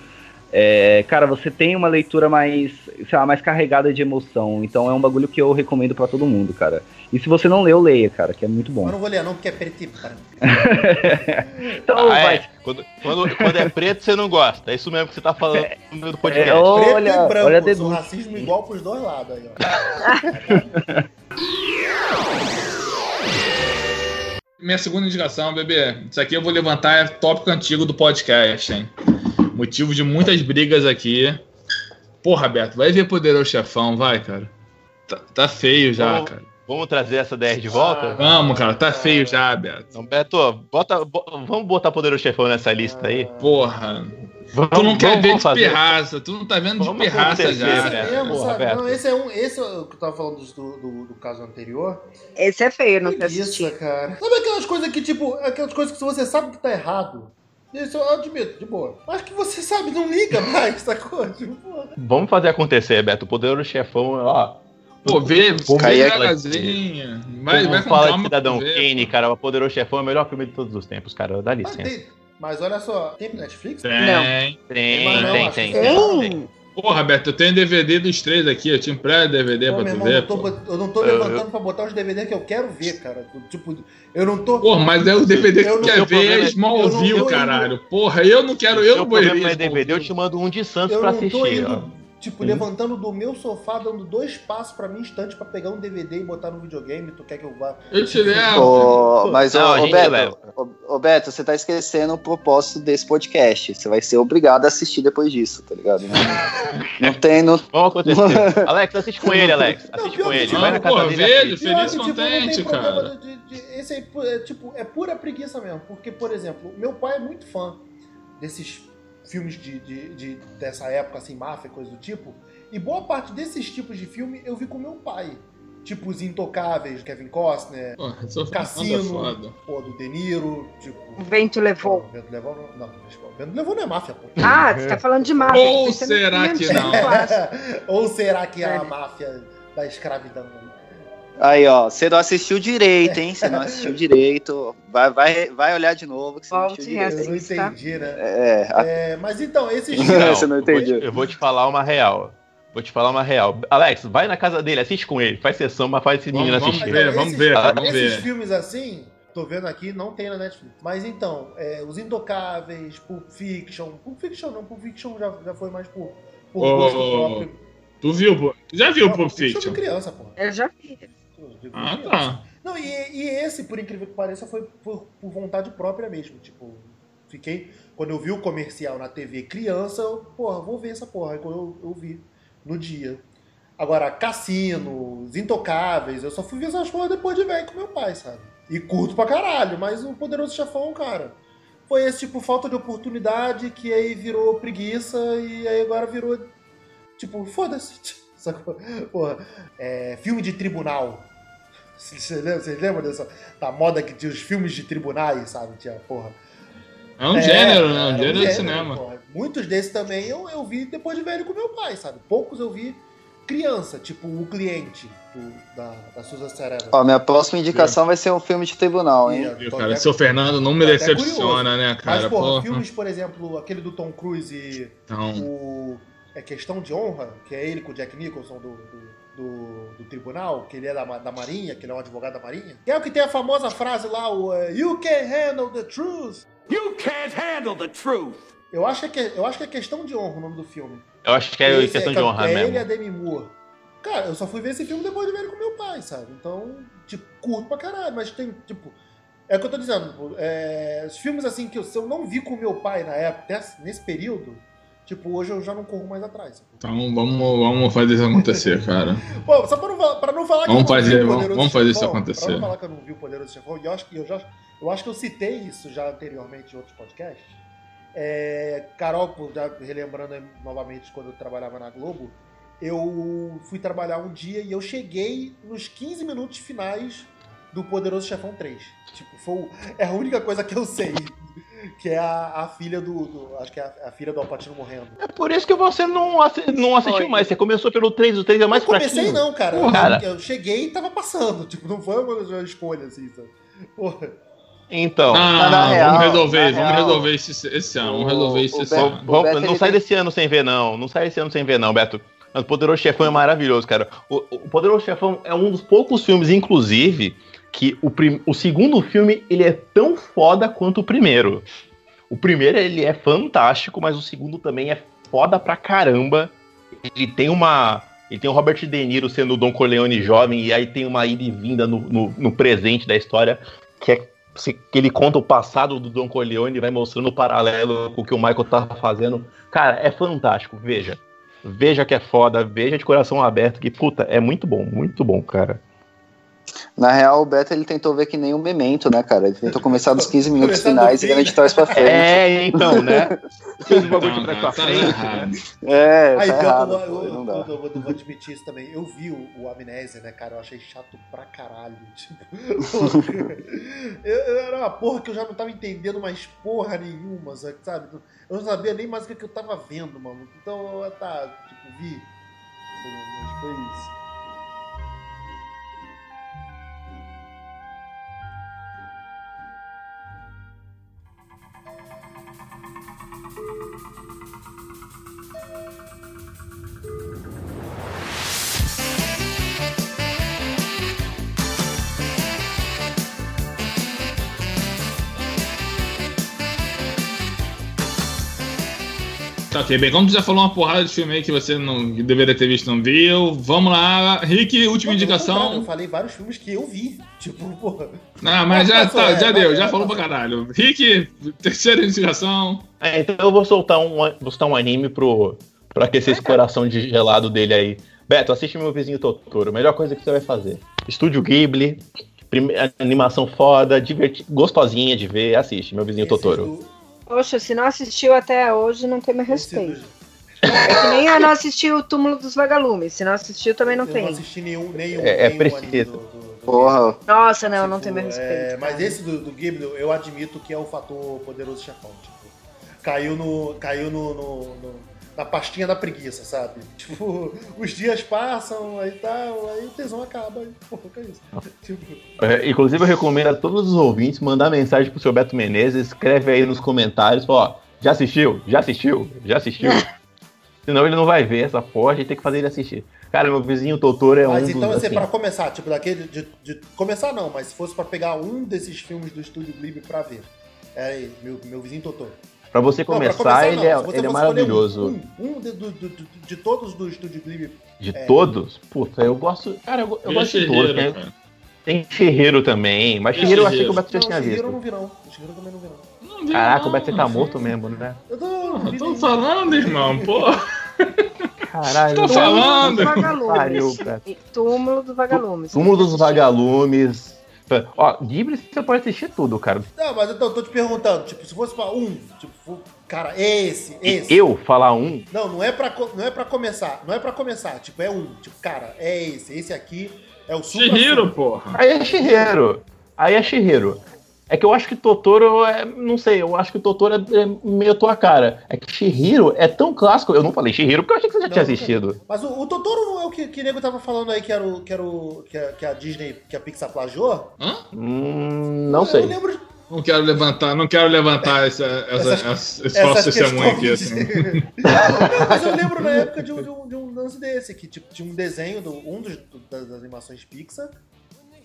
[SPEAKER 3] é, cara, você tem uma leitura mais, sei lá, mais carregada de emoção. Então é um bagulho que eu recomendo pra todo mundo, cara. E se você não leu, leia, cara, que é muito bom.
[SPEAKER 1] eu não vou ler não, porque é preto e branco.
[SPEAKER 3] Então,
[SPEAKER 4] Ah,
[SPEAKER 3] vai.
[SPEAKER 4] é. Quando, quando, quando é preto, você não gosta. É isso mesmo que você tá falando no meio do podcast.
[SPEAKER 3] É, ô,
[SPEAKER 1] Preto
[SPEAKER 3] olha,
[SPEAKER 1] e branco,
[SPEAKER 3] olha denúncia.
[SPEAKER 1] racismo igual pros dois lados aí, ó.
[SPEAKER 6] Minha segunda indicação, bebê. Isso aqui eu vou levantar é tópico antigo do podcast, hein? Motivo de muitas brigas aqui. Porra, Beto, vai ver Poderoso Chefão, vai, cara. Tá, tá feio já,
[SPEAKER 4] Vamos-
[SPEAKER 6] cara.
[SPEAKER 4] Vamos trazer essa DR de volta?
[SPEAKER 6] Vamos, cara, tá feio já, Beto.
[SPEAKER 4] Então, Beto, bota, bo- vamos botar Poderoso Chefão nessa lista aí?
[SPEAKER 6] Porra.
[SPEAKER 4] Vamos,
[SPEAKER 6] Tu não quer
[SPEAKER 4] vamos-
[SPEAKER 6] ver
[SPEAKER 4] vamos
[SPEAKER 6] de
[SPEAKER 4] fazer.
[SPEAKER 6] pirraça, tu não tá vendo de
[SPEAKER 4] Vamos
[SPEAKER 6] pirraça já.
[SPEAKER 1] Esse
[SPEAKER 4] né?
[SPEAKER 1] mesmo,
[SPEAKER 4] Porra,
[SPEAKER 1] sabe?
[SPEAKER 4] Beto.
[SPEAKER 1] Não, esse é um. Esse é o que eu tava falando do, do, do caso anterior.
[SPEAKER 2] Esse é feio, não
[SPEAKER 1] Preguiça,
[SPEAKER 2] assistido.
[SPEAKER 1] cara. Sabe aquelas coisas que, tipo, aquelas coisas que se você sabe que tá errado. Isso eu admito, de boa. Mas que você sabe, não liga mais, sacou? Tipo.
[SPEAKER 4] Vamos fazer acontecer, Beto. O Poderoso Chefão, ó.
[SPEAKER 6] Pô, vê, vê
[SPEAKER 4] ver
[SPEAKER 6] devagarzinho. Vai,
[SPEAKER 4] Todo
[SPEAKER 6] vai
[SPEAKER 4] fala de Cidadão. Kane, cara. O Poderoso Chefão é o melhor filme de todos os tempos, cara. Dá
[SPEAKER 1] Mas,
[SPEAKER 4] licença.
[SPEAKER 1] tem- mas olha só, tem Netflix?
[SPEAKER 6] Tem.
[SPEAKER 4] Tem,
[SPEAKER 1] Mas não,
[SPEAKER 4] tem, tem, tem,
[SPEAKER 2] Tem?
[SPEAKER 4] tem.
[SPEAKER 6] Porra, Beto, eu tenho DVD dos três aqui. Eu te empresto DVD
[SPEAKER 1] Pô,
[SPEAKER 6] pra tu
[SPEAKER 1] irmão,
[SPEAKER 6] ver.
[SPEAKER 1] eu, tô eu não tô
[SPEAKER 4] Eu-
[SPEAKER 1] levantando pra botar os DVD que eu quero ver, cara. Tipo, eu não tô.
[SPEAKER 6] Porra, mas é o DVD que
[SPEAKER 1] Eu
[SPEAKER 6] tu quer ver é
[SPEAKER 4] é-
[SPEAKER 1] eu
[SPEAKER 6] Smallville, caralho. Porra, eu não quero, eu
[SPEAKER 4] Se
[SPEAKER 6] não vou ver
[SPEAKER 4] problema é DVD, eu te mando um de Santos
[SPEAKER 1] Eu
[SPEAKER 4] pra assistir, ó.
[SPEAKER 1] indo, tipo,
[SPEAKER 4] Hum.
[SPEAKER 1] levantando do meu sofá, dando dois passos pra minha estante pra pegar um DVD e botar no videogame. Tu quer que eu vá?
[SPEAKER 6] Eu te levo.
[SPEAKER 7] Ô, mas, ô,
[SPEAKER 4] gente
[SPEAKER 7] Beto, ô, Beto, você tá esquecendo o propósito desse podcast. Você vai ser obrigado a assistir depois disso, tá ligado? Não, não tem. Não...
[SPEAKER 4] Vamos acontecer. Alex, assiste com ele, Alex.
[SPEAKER 1] Não,
[SPEAKER 4] Assiste com ele.
[SPEAKER 1] não,
[SPEAKER 4] Vai na casa
[SPEAKER 6] pô,
[SPEAKER 4] dele.
[SPEAKER 6] vejo, Feliz
[SPEAKER 1] que,
[SPEAKER 6] e
[SPEAKER 1] tipo, não
[SPEAKER 6] contente,
[SPEAKER 1] tem problema
[SPEAKER 6] cara.
[SPEAKER 1] de- de- esse aí, é, tipo, é pura preguiça mesmo. Porque, por exemplo, meu pai é muito fã desses filmes de, de- de- dessa época, assim, máfia, coisa do tipo. E boa parte desses tipos de filme eu vi com meu pai. Tipo, Os Intocáveis, Kevin Costner,
[SPEAKER 6] sou
[SPEAKER 1] Cassino, pô, do De Niro, tipo...
[SPEAKER 2] O vento levou.
[SPEAKER 1] Não, Vento levou não. Não, o Vento levou não é máfia, pô.
[SPEAKER 2] Ah, você tá falando de máfia.
[SPEAKER 6] Ou será que não?
[SPEAKER 1] Ou será que é a máfia da escravidão?
[SPEAKER 7] Aí, ó, você não assistiu direito, hein? Você não assistiu direito. Vai, vai, vai olhar de novo que você não
[SPEAKER 2] Volte
[SPEAKER 7] assistiu
[SPEAKER 2] e
[SPEAKER 7] direito.
[SPEAKER 1] Eu não entendi, né?
[SPEAKER 7] É, a-
[SPEAKER 1] É, mas então, esses
[SPEAKER 7] Não,
[SPEAKER 1] filmes...
[SPEAKER 7] você não
[SPEAKER 4] eu vou te-. Eu vou te falar uma real. Vou te falar uma real. Alex, vai na casa dele, assiste com ele. Faz sessão, mas faz esse
[SPEAKER 6] Vamos,
[SPEAKER 4] menino
[SPEAKER 6] vamos
[SPEAKER 4] assistir.
[SPEAKER 6] ver, vamos
[SPEAKER 1] esses-
[SPEAKER 6] ver, cara, vamos
[SPEAKER 1] esses
[SPEAKER 6] ver.
[SPEAKER 1] filmes assim, tô vendo aqui, não tem na Netflix. Mas então, é, Os Intocáveis, Pulp Fiction. Pulp Fiction não, Pulp Fiction já, já foi mais por, por
[SPEAKER 6] Ô,
[SPEAKER 1] gosto próprio.
[SPEAKER 6] Tu viu, pô? Tu já viu o
[SPEAKER 1] Não,
[SPEAKER 6] Pulp Fiction?
[SPEAKER 1] criança, pô.
[SPEAKER 2] Eu já vi.
[SPEAKER 6] Ah, tá.
[SPEAKER 1] Não, e, e esse, por incrível que pareça, foi por, por vontade própria mesmo. Tipo, fiquei. Quando eu vi o comercial na TV criança, eu, porra, vou ver essa porra. Aí quando eu, eu vi no dia. Agora, Cassino, Os Intocáveis, eu só fui ver essas porra depois de velho com meu pai, sabe? E curto pra caralho, mas o Poderoso Chefão, cara. Foi esse tipo falta de oportunidade que aí virou preguiça e aí agora virou. Tipo, foda-se. Sacou? Porra, é, filme de tribunal. Vocês lembram, vocês lembram dessa da moda que tinha os filmes de tribunais, sabe? Tinha, porra.
[SPEAKER 6] É um
[SPEAKER 1] É,
[SPEAKER 6] gênero, né?
[SPEAKER 1] era
[SPEAKER 6] Um gênero de cinema.
[SPEAKER 1] porra. Muitos desses também eu, eu vi depois de velho com meu pai, sabe? Poucos eu vi criança, tipo o cliente do- da, da Susan Sarandon.
[SPEAKER 7] ó, minha próxima indicação vai ser um filme de tribunal, hein?
[SPEAKER 6] Viu, cara?
[SPEAKER 1] até-
[SPEAKER 6] Seu Fernando não me decepciona, né,
[SPEAKER 1] Mas,
[SPEAKER 6] cara?
[SPEAKER 1] porra,
[SPEAKER 6] Porra.
[SPEAKER 1] filmes, por exemplo, aquele do Tom Cruise e
[SPEAKER 6] Então,
[SPEAKER 1] o é Questão de Honra, que é ele com o Jack Nicholson do, do, do- do tribunal, que ele é da, da Marinha, que ele é um advogado da Marinha. Que é o que tem a famosa frase lá, o eh, You can handle the truth.
[SPEAKER 8] You can't handle the truth.
[SPEAKER 1] Eu acho que é, eu acho que é Questão de Honra o nome do filme.
[SPEAKER 4] Eu acho que é
[SPEAKER 1] Esse
[SPEAKER 4] questão de
[SPEAKER 1] com-
[SPEAKER 4] honra
[SPEAKER 1] é ele e
[SPEAKER 4] mesmo.
[SPEAKER 1] a Demi Moore. Cara, eu só fui ver esse filme depois de ver ele com meu pai, sabe? Então, tipo, curto pra caralho, mas tem, tipo. É o que eu tô dizendo, é, os filmes assim que eu, se eu não vi com meu pai na época, nesse período, Tipo, hoje eu já não corro mais atrás.
[SPEAKER 6] Então vamos, vamos fazer isso acontecer, cara.
[SPEAKER 1] Pô, só pra não, falar- pra não falar
[SPEAKER 6] Vamos
[SPEAKER 1] que eu não
[SPEAKER 6] fazer,
[SPEAKER 1] vi o
[SPEAKER 6] vamos- vamos fazer isso
[SPEAKER 1] Chefão,
[SPEAKER 6] acontecer.
[SPEAKER 1] Pra não falar que eu não vi o Poderoso Chefão, e eu acho que eu já, eu acho que eu citei isso já anteriormente em outros podcasts. É, Carol, já relembrando novamente quando eu trabalhava na Globo, eu fui trabalhar um dia e eu cheguei nos 15 minutos finais do Poderoso Chefão 3. Tipo, foi, é a única coisa que eu sei. Que é a, a filha do, do- Acho que é a, a filha do Alpatino morrendo.
[SPEAKER 4] É por isso que você não, assi- não assistiu mais. Você começou pelo 3, o 3 é mais
[SPEAKER 1] não comecei
[SPEAKER 4] fraquinho.
[SPEAKER 1] não, cara.
[SPEAKER 4] Porra, cara.
[SPEAKER 1] Eu, eu cheguei e tava passando. Tipo, não foi uma escolha assim, sabe? Porra.
[SPEAKER 4] Então,
[SPEAKER 6] Não,
[SPEAKER 7] na
[SPEAKER 6] não,
[SPEAKER 7] real,
[SPEAKER 6] vamos resolver, vamos
[SPEAKER 7] real,
[SPEAKER 6] resolver esse, esse ano, vamos resolver esse
[SPEAKER 7] Beto-
[SPEAKER 6] ano.
[SPEAKER 4] vamos- não sai desse ano sem ver, não. Não sai desse ano sem ver, não, Beto. Mas o Poderoso Chefão é maravilhoso, cara. O, o Poderoso Chefão é um dos poucos filmes, inclusive, que o, o segundo filme ele é tão foda quanto o primeiro. O primeiro ele é fantástico, mas o segundo também é foda pra caramba. Ele tem uma. Ele tem o Robert De Niro sendo o Don Corleone jovem, e aí tem uma ida e vinda no, no, no presente da história, que é que ele conta o passado do Don Corleone e vai mostrando o paralelo com o que o Michael tá fazendo. Cara, é fantástico, veja. Veja que é foda, veja de coração aberto, que puta, é muito bom, muito bom, cara.
[SPEAKER 7] Na real, o Beto ele tentou ver que nem um memento, né, cara? Ele tentou começar dos 15 minutos finais e ver de trás pra frente.
[SPEAKER 4] É, então, né? Fez bagulho de trás pra
[SPEAKER 6] tá
[SPEAKER 4] frente.
[SPEAKER 6] errado.
[SPEAKER 7] É,
[SPEAKER 1] Aí,
[SPEAKER 7] tá errado,
[SPEAKER 1] eu, eu, eu, eu vou, eu vou admitir isso também. Eu vi o, o Amnésia, né, cara? Eu achei chato pra caralho. Tipo, eu, era uma porra que eu já não tava entendendo mais porra nenhuma, sabe? Eu não sabia nem mais o que, que eu tava vendo, mano. Então, eu, tá, tipo, vi. Mas foi isso. Thank you.
[SPEAKER 6] Tá ok, bem, como tu já falou uma porrada de filme aí que você não que deveria ter visto e não viu, vamos lá. Rick, última indicação.
[SPEAKER 1] Eu falei vários filmes que eu vi. Tipo, porra.
[SPEAKER 6] Não, mas já, tá,
[SPEAKER 1] é,
[SPEAKER 6] já deu,
[SPEAKER 1] passou,
[SPEAKER 6] já falou
[SPEAKER 1] passou.
[SPEAKER 6] pra caralho. Rick, terceira indicação.
[SPEAKER 4] É, então eu vou soltar um, vou soltar um anime pro, pra aquecer esse coração de gelado dele aí. Beto, assiste meu vizinho Totoro. Melhor coisa que você vai fazer. Estúdio Ghibli, prime- animação foda, diverti- gostosinha de ver. Assiste, meu vizinho
[SPEAKER 1] Esse
[SPEAKER 4] Totoro.
[SPEAKER 1] do-
[SPEAKER 2] Poxa, se não assistiu até hoje, não tem meu
[SPEAKER 1] esse
[SPEAKER 2] respeito. É que nem eu não assisti o Túmulo dos Vagalumes. Se não assistiu, também não
[SPEAKER 1] eu
[SPEAKER 2] tem.
[SPEAKER 1] não assisti nenhum, nenhum,
[SPEAKER 4] É- é
[SPEAKER 1] nenhum
[SPEAKER 4] preciso.
[SPEAKER 1] anime do- do- do-
[SPEAKER 7] Porra,
[SPEAKER 2] Nossa, não, não
[SPEAKER 1] Tipo,
[SPEAKER 2] tem meu respeito.
[SPEAKER 1] é, mas esse do, do Ghibli, eu admito que é o fator poderoso chefão. Tipo, caiu no. Caiu no, no- no- na pastinha da preguiça, sabe? Tipo, os dias passam, aí tal, aí o tesão acaba. Aí, porra, que é isso? Tipo,
[SPEAKER 4] É, inclusive, eu recomendo a todos os ouvintes mandar mensagem pro seu Beto Menezes. Escreve aí nos comentários, ó, já assistiu? Já assistiu? Já assistiu? Senão ele não vai ver essa porra, gente tem que fazer ele assistir. Cara, meu vizinho Totoro é
[SPEAKER 1] mas
[SPEAKER 4] um
[SPEAKER 1] então,
[SPEAKER 4] dos,
[SPEAKER 1] assim,
[SPEAKER 4] assim,
[SPEAKER 1] pra começar, tipo, daquele. De, de- começar não, mas se fosse pra pegar um desses filmes do estúdio Ghibli pra ver. É ele, meu, meu vizinho Totoro.
[SPEAKER 4] Pra você
[SPEAKER 1] Não, pra
[SPEAKER 4] começar,
[SPEAKER 1] começar,
[SPEAKER 4] ele,
[SPEAKER 1] não.
[SPEAKER 4] é,
[SPEAKER 1] você
[SPEAKER 4] ele é maravilhoso.
[SPEAKER 1] Um, um, de, do- do- de todos do estúdio Ghibli.
[SPEAKER 4] De
[SPEAKER 1] É.
[SPEAKER 4] todos, puta, eu gosto. Cara, eu, eu
[SPEAKER 6] Vê
[SPEAKER 4] gosto de todos. Tem,
[SPEAKER 6] cara.
[SPEAKER 4] tem Chihiro também, mas
[SPEAKER 6] Vê
[SPEAKER 4] Chihiro eu achei que o Beto já
[SPEAKER 1] Não,
[SPEAKER 4] tinha
[SPEAKER 1] eu
[SPEAKER 4] visto.
[SPEAKER 1] não vi, não. O Shihiro também não vi, não.
[SPEAKER 6] Não vi,
[SPEAKER 4] Caraca,
[SPEAKER 6] não,
[SPEAKER 4] o Beto tá
[SPEAKER 6] filho.
[SPEAKER 4] morto mesmo, né?
[SPEAKER 1] Eu tô. não vi
[SPEAKER 6] tô falando, irmão, pô.
[SPEAKER 4] Caralho,
[SPEAKER 6] Tô falando.
[SPEAKER 2] Túmulo dos Vagalumes. Túmulo dos Vagalumes.
[SPEAKER 4] Túmulo dos Vagalumes. Ó, Ghibli você pode assistir tudo, cara.
[SPEAKER 1] Não, mas então, eu tô te perguntando, tipo, se fosse pra um, tipo, cara, esse, esse.
[SPEAKER 4] Eu falar um,
[SPEAKER 1] Não, não é pra, não é pra começar, não é pra começar, tipo, é um, tipo, cara, é esse, esse aqui é o supra
[SPEAKER 6] Chihiro, porra.
[SPEAKER 4] Aí é Chihiro. Aí é Chihiro. É que eu acho que Totoro é. Não sei, eu acho que Totoro é, é meio tua cara. É que Chihiro é tão clássico. Eu não falei Chihiro porque eu achei que você já
[SPEAKER 1] Não,
[SPEAKER 4] tinha assistido.
[SPEAKER 1] Mas o, o Totoro não é o que, que o nego tava falando aí que era o que, era o, que, a, que a Disney, que a Pixar plagiou?
[SPEAKER 6] Hã?
[SPEAKER 4] Hum, não
[SPEAKER 1] Eu
[SPEAKER 4] sei.
[SPEAKER 1] lembro de
[SPEAKER 6] Não quero levantar, não quero levantar essa, essa,
[SPEAKER 1] Essas-
[SPEAKER 6] essa- esse falso testemunho aqui, assim.
[SPEAKER 1] Não, mas eu lembro na época de um, de um, de um lance desse, que tipo, tinha um desenho, do, um dos, do- das, das animações Pixar,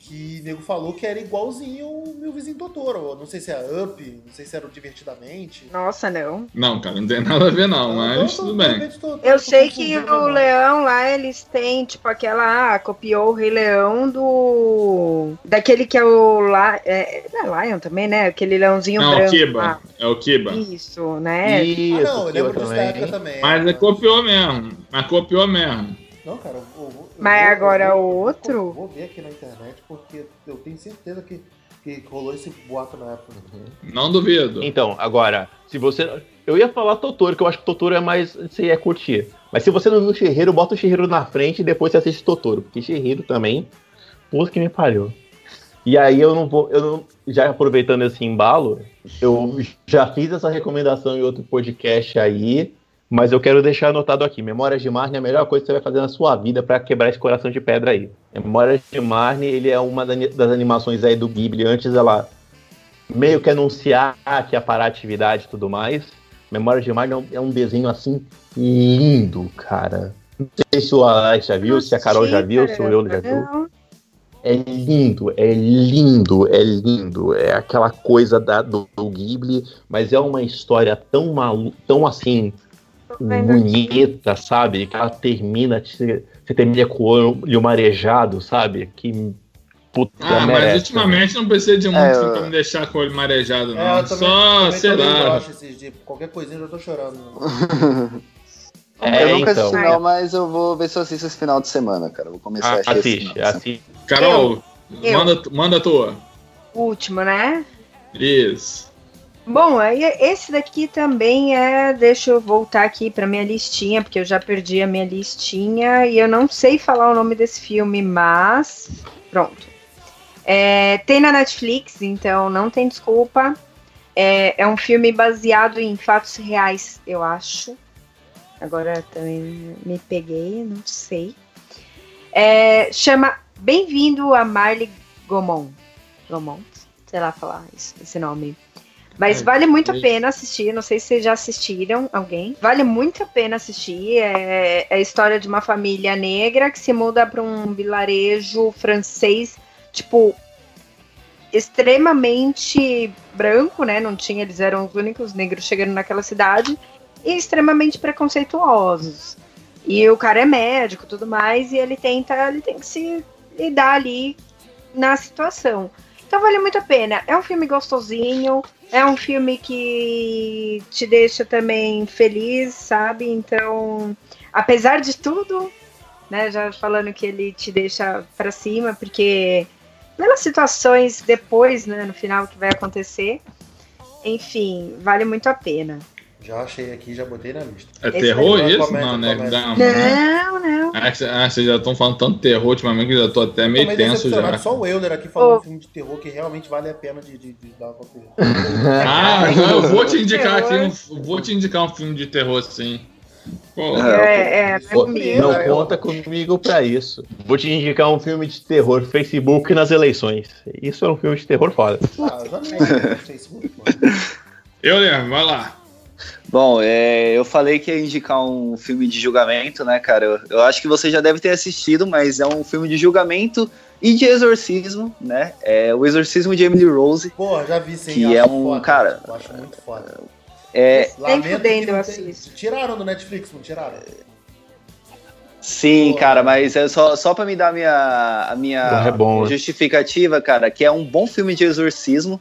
[SPEAKER 1] que o nego falou que era igualzinho o meu vizinho Totoro. Não sei se é Up, não sei se era o Divertidamente.
[SPEAKER 2] Nossa, não.
[SPEAKER 6] Não, cara, não tem nada a ver não, mas tudo bem.
[SPEAKER 2] Eu sei que o leão lá, eles têm, tipo, aquela. Ah, copiou o Rei Leão do. Daquele que é o. La... É, não é Lion também, né? Aquele leãozinho
[SPEAKER 6] Não, é o
[SPEAKER 2] branco.
[SPEAKER 6] Kiba.
[SPEAKER 2] lá.
[SPEAKER 6] É o Kiba.
[SPEAKER 2] Isso, né?
[SPEAKER 4] Isso,
[SPEAKER 1] Ah, não, eu lembro disso da
[SPEAKER 4] também.
[SPEAKER 1] época também.
[SPEAKER 6] Mas é copiou mesmo. Mas copiou mesmo.
[SPEAKER 1] Não, cara,
[SPEAKER 2] Mas
[SPEAKER 1] vou-
[SPEAKER 2] agora
[SPEAKER 1] eu
[SPEAKER 2] o
[SPEAKER 1] vou-
[SPEAKER 2] outro?
[SPEAKER 1] Vou ver aqui na internet, porque eu tenho certeza que, que rolou esse boato na época.
[SPEAKER 6] Não duvido.
[SPEAKER 4] Então, agora, se você. Eu ia falar Totoro, que eu acho que Totoro é mais. Você ia curtir. Mas se você não viu o Chihiro, bota o Chihiro na frente e depois você assiste Totoro. Porque Chihiro também. Puta que me pariu. E aí eu não vou. Eu não, já aproveitando esse embalo, eu já fiz essa recomendação em outro podcast aí. Mas eu quero deixar anotado aqui: Memórias de Marne é a melhor coisa que você vai fazer na sua vida pra quebrar esse coração de pedra aí. Memórias de Marne, ele é uma da- das animações aí do Ghibli. Antes ela meio que anunciar que ia parar a atividade e tudo mais. Memórias de Marne é um, é um desenho assim lindo, cara. Não sei se o Alex já viu, se a Carol já viu, se o eu já viu. É lindo, é lindo, é lindo. É aquela coisa da, do, do Ghibli, mas é uma história tão malu tão assim,
[SPEAKER 2] Aqui.
[SPEAKER 4] bonita, sabe? Que ela termina, você termina com o olho marejado, sabe? Que puta
[SPEAKER 6] Ah, mas
[SPEAKER 4] merece.
[SPEAKER 6] ultimamente não precisa de muito
[SPEAKER 7] É, eu-
[SPEAKER 6] pra me deixar com o olho marejado, não.
[SPEAKER 1] É, eu também,
[SPEAKER 6] Só,
[SPEAKER 1] também
[SPEAKER 6] sei lá.
[SPEAKER 1] broxa esses dias. Qualquer coisinha eu já tô chorando.
[SPEAKER 4] É,
[SPEAKER 7] eu nunca
[SPEAKER 4] então.
[SPEAKER 7] assisti não, mas eu vou ver se eu assisto esse final de semana, cara. Eu Vou começar
[SPEAKER 4] Ah,
[SPEAKER 7] a assistir. esse
[SPEAKER 4] assiste,
[SPEAKER 7] final de semana.
[SPEAKER 4] assiste.
[SPEAKER 6] Carol,
[SPEAKER 2] Eu.
[SPEAKER 6] Manda, manda a tua.
[SPEAKER 2] Último, né?
[SPEAKER 6] Isso.
[SPEAKER 2] Bom, aí esse daqui também é. Deixa eu voltar aqui pra minha listinha, porque eu já perdi a minha listinha e eu não sei falar o nome desse filme, mas. Pronto. É, tem na Netflix, então não tem desculpa. É, é um filme baseado em fatos reais, eu acho. Agora também me peguei, não sei. É, chama Bem-vindo a Marley Gaumont. Gaumont? Sei lá falar isso- esse nome. Mas
[SPEAKER 6] É,
[SPEAKER 2] vale muito a
[SPEAKER 6] é-
[SPEAKER 2] pena assistir. Não sei se vocês já assistiram, alguém. Vale muito a pena assistir. É, é a história de uma família negra que se muda para um vilarejo francês, tipo, extremamente branco, né? Não tinha, eles eram os únicos negros chegando naquela cidade e extremamente preconceituosos. E o cara é médico, e tudo mais, e ele tenta, ele tem que se lidar ali na situação. Então vale muito a pena. É um filme gostosinho, é um filme que te deixa também feliz, sabe? Então, apesar de tudo, né, já falando que ele te deixa pra cima, porque pelas situações depois, né, no final que vai acontecer, enfim, vale muito a pena.
[SPEAKER 1] Já achei aqui, já botei na lista.
[SPEAKER 6] É
[SPEAKER 2] Esse
[SPEAKER 6] terror
[SPEAKER 1] é
[SPEAKER 6] isso?
[SPEAKER 1] comédia,
[SPEAKER 6] não, né? né?
[SPEAKER 2] Não, não.
[SPEAKER 6] Ah, cê- ah, vocês já estão falando tanto terror ultimamente que eu já tô até meio
[SPEAKER 1] Também
[SPEAKER 6] tenso já.
[SPEAKER 1] Só o Euler aqui falou
[SPEAKER 2] Ô.
[SPEAKER 1] um filme de terror que realmente vale a pena de, de, de dar uma conferida.
[SPEAKER 6] Ah, eu vou te indicar aqui, um, vou te indicar um filme de terror sim. Pô,
[SPEAKER 2] É, é, não é
[SPEAKER 4] Pô,
[SPEAKER 2] comigo.
[SPEAKER 4] Não
[SPEAKER 1] eu-
[SPEAKER 4] conta comigo pra isso. Vou te indicar um filme de terror Facebook nas eleições. Isso é um filme de terror foda.
[SPEAKER 1] Ah, eu já nem no Facebook, pô.
[SPEAKER 6] eu lembro, vai lá.
[SPEAKER 7] Bom, é, eu falei que ia indicar um filme de julgamento, né, cara? Eu, eu acho que você já deve ter assistido, mas é um filme de julgamento e de exorcismo, né? É o Exorcismo de Emily Rose.
[SPEAKER 1] Porra, já vi sim.
[SPEAKER 7] Que é um-
[SPEAKER 1] foda,
[SPEAKER 7] cara-
[SPEAKER 1] Eu acho muito foda.
[SPEAKER 7] É,
[SPEAKER 2] Nem
[SPEAKER 1] que
[SPEAKER 2] fudendo eu
[SPEAKER 1] não tem-. Tiraram do Netflix, não tiraram?
[SPEAKER 7] Sim,
[SPEAKER 1] Pô.
[SPEAKER 7] cara, mas é só, só pra me dar a minha, a minha
[SPEAKER 4] É bom,
[SPEAKER 7] justificativa, cara, que é um bom filme de exorcismo.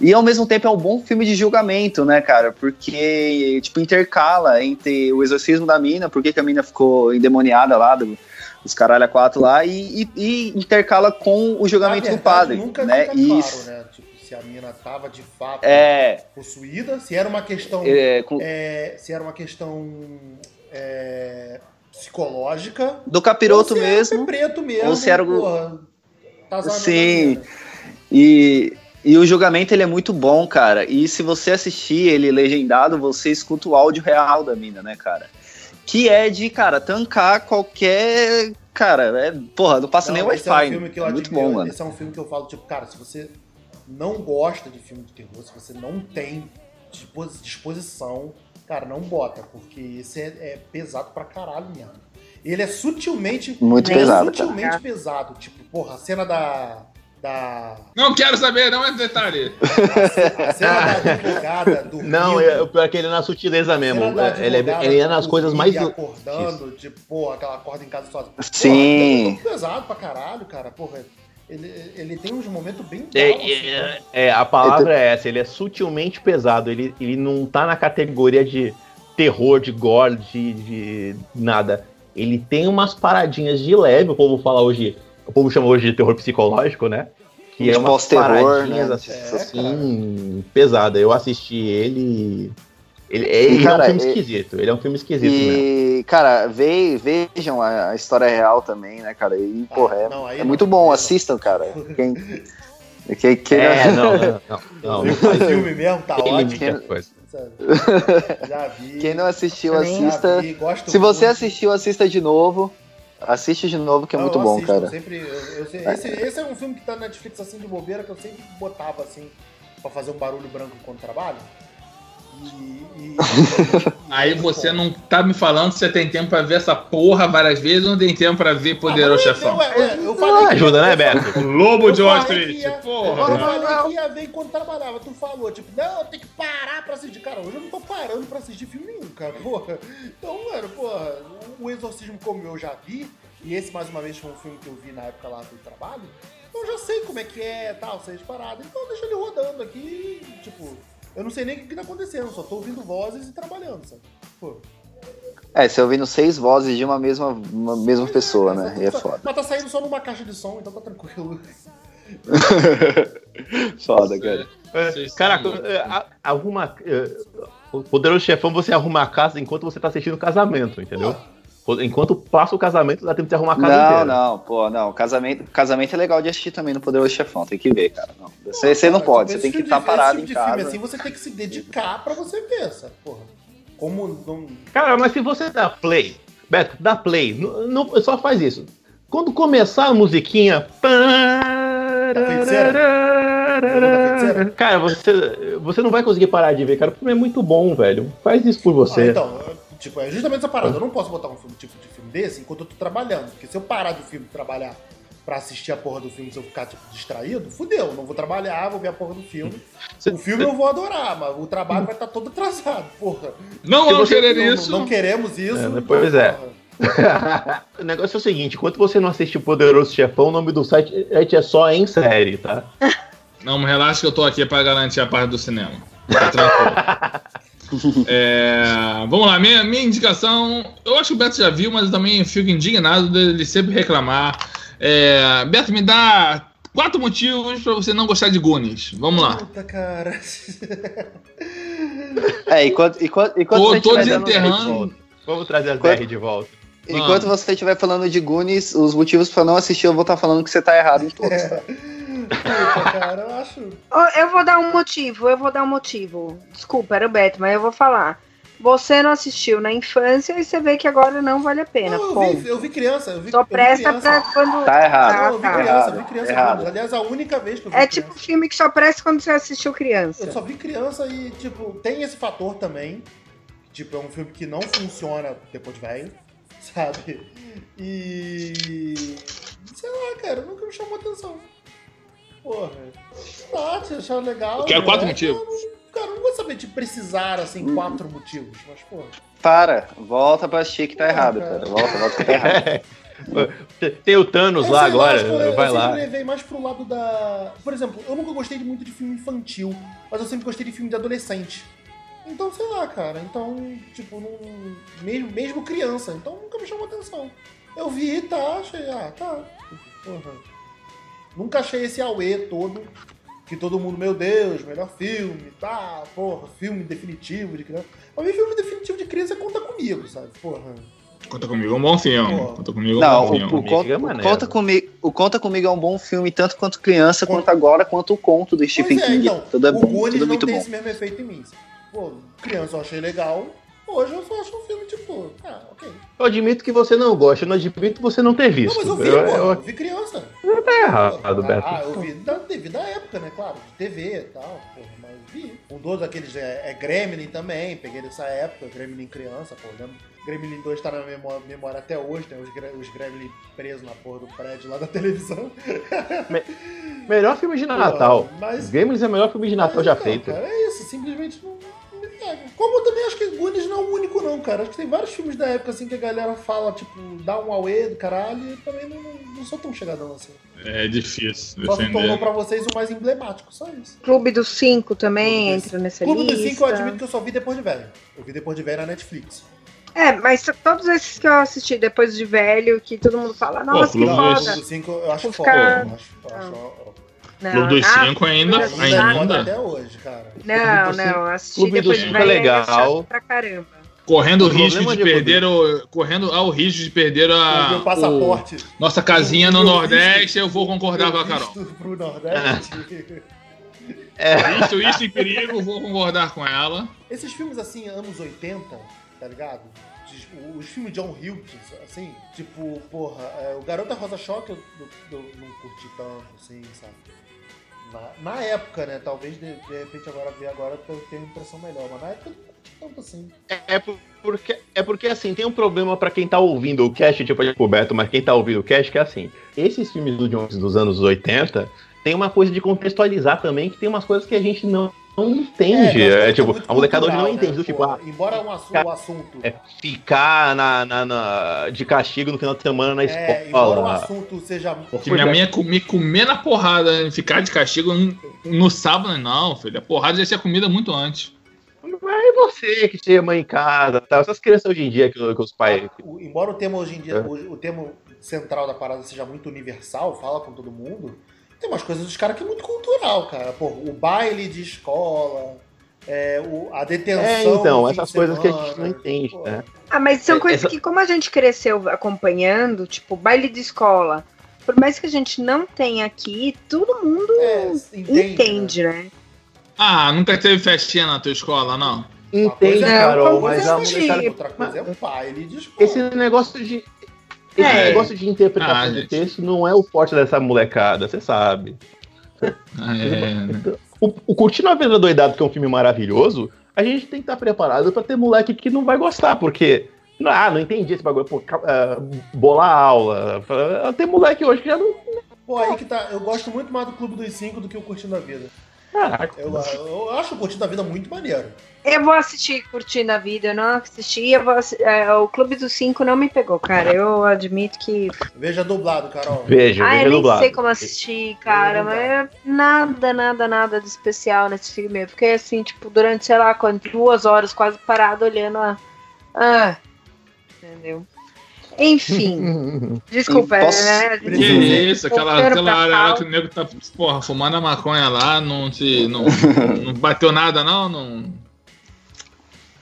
[SPEAKER 7] E ao mesmo tempo é um bom filme de julgamento, né, cara? Porque, tipo, intercala entre o exorcismo da mina, por que que a mina ficou endemoniada lá, do, dos caralho a quatro lá, e, e- e intercala com o julgamento
[SPEAKER 1] Na
[SPEAKER 7] do
[SPEAKER 1] verdade,
[SPEAKER 7] padre,
[SPEAKER 1] Nunca
[SPEAKER 7] né?
[SPEAKER 1] fica
[SPEAKER 7] E
[SPEAKER 1] claro, né? Tipo, se a mina tava de fato
[SPEAKER 7] é,
[SPEAKER 1] possuída, se era uma questão.
[SPEAKER 7] é, com-
[SPEAKER 1] é, se era uma questão é, psicológica.
[SPEAKER 7] do capiroto
[SPEAKER 1] ou se
[SPEAKER 7] mesmo.
[SPEAKER 1] Preto mesmo.
[SPEAKER 7] ou se era o-
[SPEAKER 1] porra, atazanando
[SPEAKER 7] Sim. E, e o julgamento ele é muito bom, cara. E se você assistir ele legendado, você escuta o áudio real da mina, né, cara? Que é de, cara, tancar qualquer. Cara, é, porra, não passa nem
[SPEAKER 1] Não, é um
[SPEAKER 7] Wi-Fi.
[SPEAKER 1] que eu
[SPEAKER 7] é muito bom, mano.
[SPEAKER 1] Esse é um filme que eu falo, tipo, cara, se você não gosta de filme de terror, se você não tem dispos- disposição, cara, não bota, porque esse é, é pesado pra caralho mesmo. Ele é sutilmente.
[SPEAKER 7] Muito
[SPEAKER 1] é
[SPEAKER 7] pesado,
[SPEAKER 1] sutilmente
[SPEAKER 2] cara.
[SPEAKER 1] pesado. Tipo, porra, a cena da. Da.
[SPEAKER 6] Não quero saber, não é detalhe.
[SPEAKER 1] A cena da advogada do.
[SPEAKER 4] Não, é, o pior é que ele é na sutileza mesmo. Ele é, ele é nas coisas mais.
[SPEAKER 1] acordando, tipo, pô, aquela acorda em casa sozinha.
[SPEAKER 7] Sim.
[SPEAKER 1] Porra, é pesado pra caralho, cara. Porra, ele, ele tem uns momentos bem.
[SPEAKER 4] É,
[SPEAKER 1] down, assim,
[SPEAKER 4] é,
[SPEAKER 1] né?
[SPEAKER 4] é, a palavra é essa, ele é sutilmente pesado. Ele, ele não tá na categoria de terror, de gore, de, de nada. Ele tem umas paradinhas de leve, o povo fala hoje. O povo chama hoje de terror psicológico, né? Que
[SPEAKER 7] De
[SPEAKER 4] é umas
[SPEAKER 7] pós-terror,
[SPEAKER 4] paradinhas
[SPEAKER 7] né?
[SPEAKER 4] assim,
[SPEAKER 1] É,
[SPEAKER 4] assim, pesada. Eu assisti ele. Ele, ele
[SPEAKER 7] cara,
[SPEAKER 4] é um filme esquisito. Ele é um filme esquisito mesmo.
[SPEAKER 7] E, cara, ve, vejam a, a história real também, né, cara? E, porra, é,
[SPEAKER 1] não,
[SPEAKER 7] é muito bom,
[SPEAKER 1] não.
[SPEAKER 7] assistam, cara. Quem, quem, quem
[SPEAKER 4] É, não, não, não. não,
[SPEAKER 1] filme mesmo, tá
[SPEAKER 4] tem
[SPEAKER 1] ótimo. sabe? Já vi.
[SPEAKER 7] quem não assistiu, assista.
[SPEAKER 1] vi, gosto
[SPEAKER 7] Se você
[SPEAKER 1] muito.
[SPEAKER 7] assistiu, assista de novo. Assiste de novo, que é
[SPEAKER 1] Não,
[SPEAKER 7] muito
[SPEAKER 1] eu
[SPEAKER 7] bom,
[SPEAKER 1] assisto,
[SPEAKER 7] cara.
[SPEAKER 1] eu sempre, eu- eu esse, esse é um filme que tá na Netflix assim de bobeira que eu sempre botava assim pra fazer um barulho branco enquanto trabalho. E, e-
[SPEAKER 6] Aí você não tá me falando se você tem tempo pra ver essa porra várias vezes ou não tem tempo pra ver Poderoso
[SPEAKER 1] Ah,
[SPEAKER 6] Chefão.
[SPEAKER 1] ué, eu
[SPEAKER 4] Ah,
[SPEAKER 1] falei que-
[SPEAKER 4] ajuda, né,
[SPEAKER 1] eu
[SPEAKER 4] Beto?
[SPEAKER 6] Lobo de
[SPEAKER 1] eu
[SPEAKER 6] Wall Street,
[SPEAKER 1] ia-
[SPEAKER 6] porra.
[SPEAKER 1] Eu falei que ia ver enquanto trabalhava. Tu falou, tipo, não, tem que parar pra assistir. Cara, hoje eu não tô parando pra assistir filme nenhum, cara, porra. Então, mano, porra, o Exorcismo como eu já vi, e esse mais uma vez foi um filme que eu vi na época lá do trabalho, então eu já sei como é que é, tal, sei as paradas. Então deixa ele rodando aqui, tipo, eu não sei nem o que, que tá acontecendo, só tô ouvindo vozes e trabalhando, sabe? Pô.
[SPEAKER 7] É, você ouvindo seis vozes de uma mesma, uma mesma pessoa, né? E é
[SPEAKER 1] Só-
[SPEAKER 7] foda.
[SPEAKER 1] Mas tá saindo só numa caixa de som, então tá tranquilo.
[SPEAKER 7] foda, cara.
[SPEAKER 6] Vocês
[SPEAKER 4] Caraca, é, arruma. é, O poderoso chefão, você arruma a casa enquanto você tá assistindo o casamento, entendeu? Enquanto passa o casamento, dá tempo de arrumar a casa
[SPEAKER 7] Não,
[SPEAKER 4] inteira.
[SPEAKER 7] não, pô, não. Casamento, casamento é legal de assistir também no Poderoso Chefão, tem que ver, cara. Não. Você, você não
[SPEAKER 1] Cara,
[SPEAKER 7] pode,
[SPEAKER 1] tipo,
[SPEAKER 7] você tem que
[SPEAKER 1] tipo
[SPEAKER 7] estar
[SPEAKER 1] de-
[SPEAKER 7] parado
[SPEAKER 1] esse
[SPEAKER 7] em
[SPEAKER 1] tipo de filme
[SPEAKER 7] casa.
[SPEAKER 1] assim, você tem que se dedicar pra você ver, sabe? Porra. Como não.
[SPEAKER 4] Cara, mas se você dá play, Beto, dá play, não, não- só faz isso. Quando começar a musiquinha.
[SPEAKER 1] feiticeira?
[SPEAKER 4] Cara, você, você não vai conseguir parar de ver, cara. O filme é muito bom, velho. Faz isso por
[SPEAKER 1] Ah,
[SPEAKER 4] você.
[SPEAKER 1] então, tipo, é justamente essa parada. Eu não posso botar um filme, tipo de filme desse enquanto eu tô trabalhando. Porque se eu parar do filme e trabalhar pra assistir a porra do filme se eu ficar, tipo, distraído, fudeu. Não vou trabalhar, vou ver a porra do filme.
[SPEAKER 4] Cê-
[SPEAKER 1] O filme eu vou adorar, mas o trabalho vai estar todo atrasado, porra.
[SPEAKER 6] Não vamos querer
[SPEAKER 1] Não,
[SPEAKER 6] isso.
[SPEAKER 1] não queremos isso.
[SPEAKER 4] É, pois é.
[SPEAKER 1] porra.
[SPEAKER 4] o negócio é o seguinte: enquanto você não assiste o Poderoso Chefão, o nome do site é só em série, tá?
[SPEAKER 6] Não, relaxa que eu tô aqui pra garantir a parte do cinema. Tá tranquilo. É, vamos lá, minha, minha indicação. Eu acho que o Beto já viu, mas eu também fico indignado dele sempre reclamar. É, Beto, me dá quatro motivos pra você não gostar de Goonies. Vamos lá.
[SPEAKER 1] Puta, cara.
[SPEAKER 7] É, enquanto, enquanto, enquanto
[SPEAKER 6] Tô-
[SPEAKER 7] você
[SPEAKER 6] tô desenterrando.
[SPEAKER 4] Vamos trazer as
[SPEAKER 7] Quanto-
[SPEAKER 4] DR de volta.
[SPEAKER 7] Enquanto você estiver falando de Goonies, os motivos pra não assistir, eu vou estar falando que você tá errado em todos. tá?
[SPEAKER 1] Cara, eu acho.
[SPEAKER 2] Eu vou dar um motivo, eu vou dar um motivo. Desculpa, era o Beto, mas eu vou falar. Você não assistiu na infância e você vê que agora não vale a pena.
[SPEAKER 1] Não, eu,
[SPEAKER 2] ponto.
[SPEAKER 1] vi, eu vi criança. Eu vi,
[SPEAKER 2] Só
[SPEAKER 1] eu vi
[SPEAKER 2] presta
[SPEAKER 1] criança.
[SPEAKER 2] pra quando.
[SPEAKER 7] Tá errado.
[SPEAKER 1] Não, eu vi
[SPEAKER 2] tá.
[SPEAKER 1] criança, eu vi criança.
[SPEAKER 7] errado.
[SPEAKER 1] Aliás, a única vez que eu vi
[SPEAKER 2] É
[SPEAKER 1] criança.
[SPEAKER 2] tipo filme que só presta quando você assistiu criança.
[SPEAKER 1] Eu só vi criança e, tipo, tem esse fator também. Tipo, é um filme que não funciona depois de velho, sabe? E. Sei lá, cara, nunca me chamou atenção. Porra. Tá, você achou legal.
[SPEAKER 6] Eu quero
[SPEAKER 1] né?
[SPEAKER 6] quatro motivos.
[SPEAKER 1] Cara, eu não vou saber de precisar, assim, quatro motivos, mas, porra.
[SPEAKER 7] Para, volta pra assistir que tá errado, cara. Volta, volta que tá errado.
[SPEAKER 4] Tem o Thanos
[SPEAKER 1] Eu
[SPEAKER 4] lá agora,
[SPEAKER 1] eu,
[SPEAKER 4] vai
[SPEAKER 1] eu
[SPEAKER 4] lá.
[SPEAKER 1] sempre levei mais pro lado da. Por exemplo, eu nunca gostei muito de filme infantil, mas eu sempre gostei de filme de adolescente. Então, sei lá, cara. Então, tipo, não... mesmo, mesmo criança. Então nunca me chamou atenção. Eu vi, tá, achei, ah, tá. Porra. Nunca achei esse auê todo. Que todo mundo, meu Deus, melhor filme, tá, porra, filme definitivo de criança. Pra mim, filme definitivo de criança conta comigo, sabe? Porra.
[SPEAKER 6] Conta comigo, é um bom filme. Conta comigo, é um
[SPEAKER 7] Não,
[SPEAKER 6] bom
[SPEAKER 7] o,
[SPEAKER 6] filme.
[SPEAKER 7] o, conta,
[SPEAKER 4] é
[SPEAKER 7] o conta comigo, o Conta Comigo é um bom filme, tanto quanto criança,
[SPEAKER 1] Con-
[SPEAKER 7] quanto agora, quanto o conto do Stephen
[SPEAKER 1] Pois é,
[SPEAKER 7] King.
[SPEAKER 1] então,
[SPEAKER 7] tudo é
[SPEAKER 1] o
[SPEAKER 7] bom,
[SPEAKER 1] Goonies
[SPEAKER 7] tudo é
[SPEAKER 1] não
[SPEAKER 7] muito
[SPEAKER 1] tem
[SPEAKER 7] bom.
[SPEAKER 1] esse mesmo efeito em mim. Pô, criança eu achei legal, hoje eu só acho um filme tipo, ah, ok.
[SPEAKER 4] Eu admito que você não gosta, eu não admito que você não ter
[SPEAKER 1] Não,
[SPEAKER 4] visto.
[SPEAKER 1] mas eu vi,
[SPEAKER 4] Eu-
[SPEAKER 1] pô,
[SPEAKER 4] eu-
[SPEAKER 1] eu vi criança.
[SPEAKER 4] Tá errado, Beto.
[SPEAKER 1] Ah, eu vi da, devido à época, né, claro, de TV e tal, pô, mas mas vi. Um dos aqueles é, é Gremlin também, peguei dessa época, Gremlin criança, pô, lembro. Gremlin 2 tá na memória, memória até hoje, tem os, gre- os Gremlin presos na porra do prédio lá da televisão.
[SPEAKER 4] Melhor filme de Natal.
[SPEAKER 1] Pô, mas-
[SPEAKER 4] Gremlins é o melhor filme de Natal já
[SPEAKER 1] Não,
[SPEAKER 4] feito.
[SPEAKER 1] Cara, é isso, simplesmente não, pega. Como eu também acho que Goonies não é o único, não, cara. Acho que tem vários filmes da época assim que a galera fala, tipo, dá um auê do caralho, e eu também não, não, não sou tão chegadão assim.
[SPEAKER 6] É difícil
[SPEAKER 1] Só se tornou
[SPEAKER 6] defender.
[SPEAKER 1] pra vocês o mais emblemático, só isso.
[SPEAKER 2] Clube dos Cinco também
[SPEAKER 1] Clube dos-
[SPEAKER 2] entra nessa
[SPEAKER 1] Clube
[SPEAKER 2] lista.
[SPEAKER 1] dos Cinco eu admito que eu só vi depois de velho. Eu vi depois de velho na Netflix.
[SPEAKER 2] É, mas todos esses que eu assisti depois de velho, que todo mundo fala, nossa, que
[SPEAKER 6] Clube dos-
[SPEAKER 1] o
[SPEAKER 2] foda.
[SPEAKER 1] Clube dos Cinco eu acho
[SPEAKER 2] Vou
[SPEAKER 1] foda.
[SPEAKER 2] ficar-
[SPEAKER 1] Eu acho, eu acho, ó,
[SPEAKER 2] Não,
[SPEAKER 6] Clube dos
[SPEAKER 2] ah,
[SPEAKER 6] Cinco ainda,
[SPEAKER 2] dos
[SPEAKER 6] ainda.
[SPEAKER 1] até hoje, cara.
[SPEAKER 2] Não,
[SPEAKER 4] dos
[SPEAKER 2] não, assisti
[SPEAKER 4] Clube dos
[SPEAKER 2] depois de
[SPEAKER 4] Cinco é legal.
[SPEAKER 2] pra caramba.
[SPEAKER 6] Correndo o risco de
[SPEAKER 4] de-
[SPEAKER 6] perder o. Correndo ao risco de perder a.
[SPEAKER 1] o passaporte.
[SPEAKER 6] o- nossa casinha no Nordeste,
[SPEAKER 1] visto-
[SPEAKER 6] eu vou concordar com a Carol.
[SPEAKER 1] Pro Nordeste.
[SPEAKER 4] É.
[SPEAKER 6] Isso, isso em perigo, vou concordar com ela.
[SPEAKER 1] Esses filmes assim, anos 80, tá ligado? Os- Os filmes de John Hughes, assim, tipo, porra, é, o Garota Rosa Choque eu, eu- eu não curti tanto, assim, sabe? Na, na época, né? Talvez de, de repente agora ver agora eu tenho uma impressão melhor, mas na época não tanto assim.
[SPEAKER 4] É por- porque, é porque assim, tem um problema pra quem tá ouvindo o cast, tipo, é coberto, mas quem tá ouvindo o cast, que é assim, esses filmes do Jones dos anos 80 tem uma coisa de contextualizar também, que tem umas coisas que a gente não, não entende.
[SPEAKER 1] É,
[SPEAKER 4] É,
[SPEAKER 1] é
[SPEAKER 4] tipo, a molecada hoje não entende,
[SPEAKER 1] né,
[SPEAKER 4] do tipo, ah,
[SPEAKER 1] Embora um assu-
[SPEAKER 4] Ca-
[SPEAKER 1] o assunto.
[SPEAKER 4] é, ficar na, na- na- de castigo no final de semana na
[SPEAKER 1] É, embora o
[SPEAKER 4] escola.
[SPEAKER 1] assunto seja.
[SPEAKER 6] Porque minha mãe me comer na porrada, né? ficar de castigo no, no sábado, não, filho. A porrada já tinha comida muito antes.
[SPEAKER 4] Mas e você que tinha mãe em casa, tal, essas crianças hoje em dia que, que os pais.
[SPEAKER 1] O- embora o tema hoje em dia,
[SPEAKER 4] É.
[SPEAKER 1] o, o tema central da parada seja muito universal, fala com todo mundo, tem umas coisas dos caras que é muito cultural, cara. Pô, o baile de escola, é, o- a detenção.
[SPEAKER 4] É, então, essas coisas que a gente
[SPEAKER 1] semana,
[SPEAKER 4] não entende,
[SPEAKER 1] pô.
[SPEAKER 4] né?
[SPEAKER 2] Ah, mas são
[SPEAKER 4] É,
[SPEAKER 2] coisas
[SPEAKER 4] essa-
[SPEAKER 2] que, como a gente cresceu acompanhando, tipo, baile de escola, por mais que a gente não tenha aqui, todo mundo
[SPEAKER 1] É, entende,
[SPEAKER 2] entende,
[SPEAKER 1] né?
[SPEAKER 2] né?
[SPEAKER 6] Ah, nunca teve festinha na tua escola, não?
[SPEAKER 4] Entende,
[SPEAKER 1] é-
[SPEAKER 4] Carol, mas
[SPEAKER 2] você
[SPEAKER 4] a molecada.
[SPEAKER 1] Outra coisa é o baile de escola.
[SPEAKER 4] Esse negócio de. Esse
[SPEAKER 2] É.
[SPEAKER 4] negócio de interpretação
[SPEAKER 6] Ah,
[SPEAKER 4] de texto não é o forte dessa molecada, você sabe.
[SPEAKER 6] Ah, É, né?
[SPEAKER 4] O, o Curtindo a Vida Doidado, que é um filme maravilhoso, a gente tem que estar preparado pra ter moleque que não vai gostar, porque. Ah, não entendi esse bagulho. Pô, ca- ah, bolar aula. Tem moleque hoje que já não.
[SPEAKER 1] Pô, aí que tá. Eu gosto muito mais do Clube dos Cinco do que o Curtindo a Vida.
[SPEAKER 4] Caraca.
[SPEAKER 1] Eu, eu acho o Curtindo a Vida muito maneiro.
[SPEAKER 2] Eu vou assistir Curtindo a Vida, eu não assisti, eu vou é, o Clube dos Cinco não me pegou, cara. Eu admito que.
[SPEAKER 1] Veja dublado, Carol.
[SPEAKER 4] Veja,
[SPEAKER 2] Ah,
[SPEAKER 4] veja
[SPEAKER 2] eu nem
[SPEAKER 4] dublado.
[SPEAKER 2] sei como assistir, cara, mas é nada, nada, nada de especial nesse filme. Eu fiquei assim, tipo, durante, sei lá, duas horas quase parado olhando a. Ah. Entendeu? Enfim, desculpa,
[SPEAKER 7] Posso-
[SPEAKER 2] né?
[SPEAKER 6] Que isso, aquela, aquela área lá que o nego tá, porra, fumando a maconha lá, não te. Não, não bateu nada, não? Não,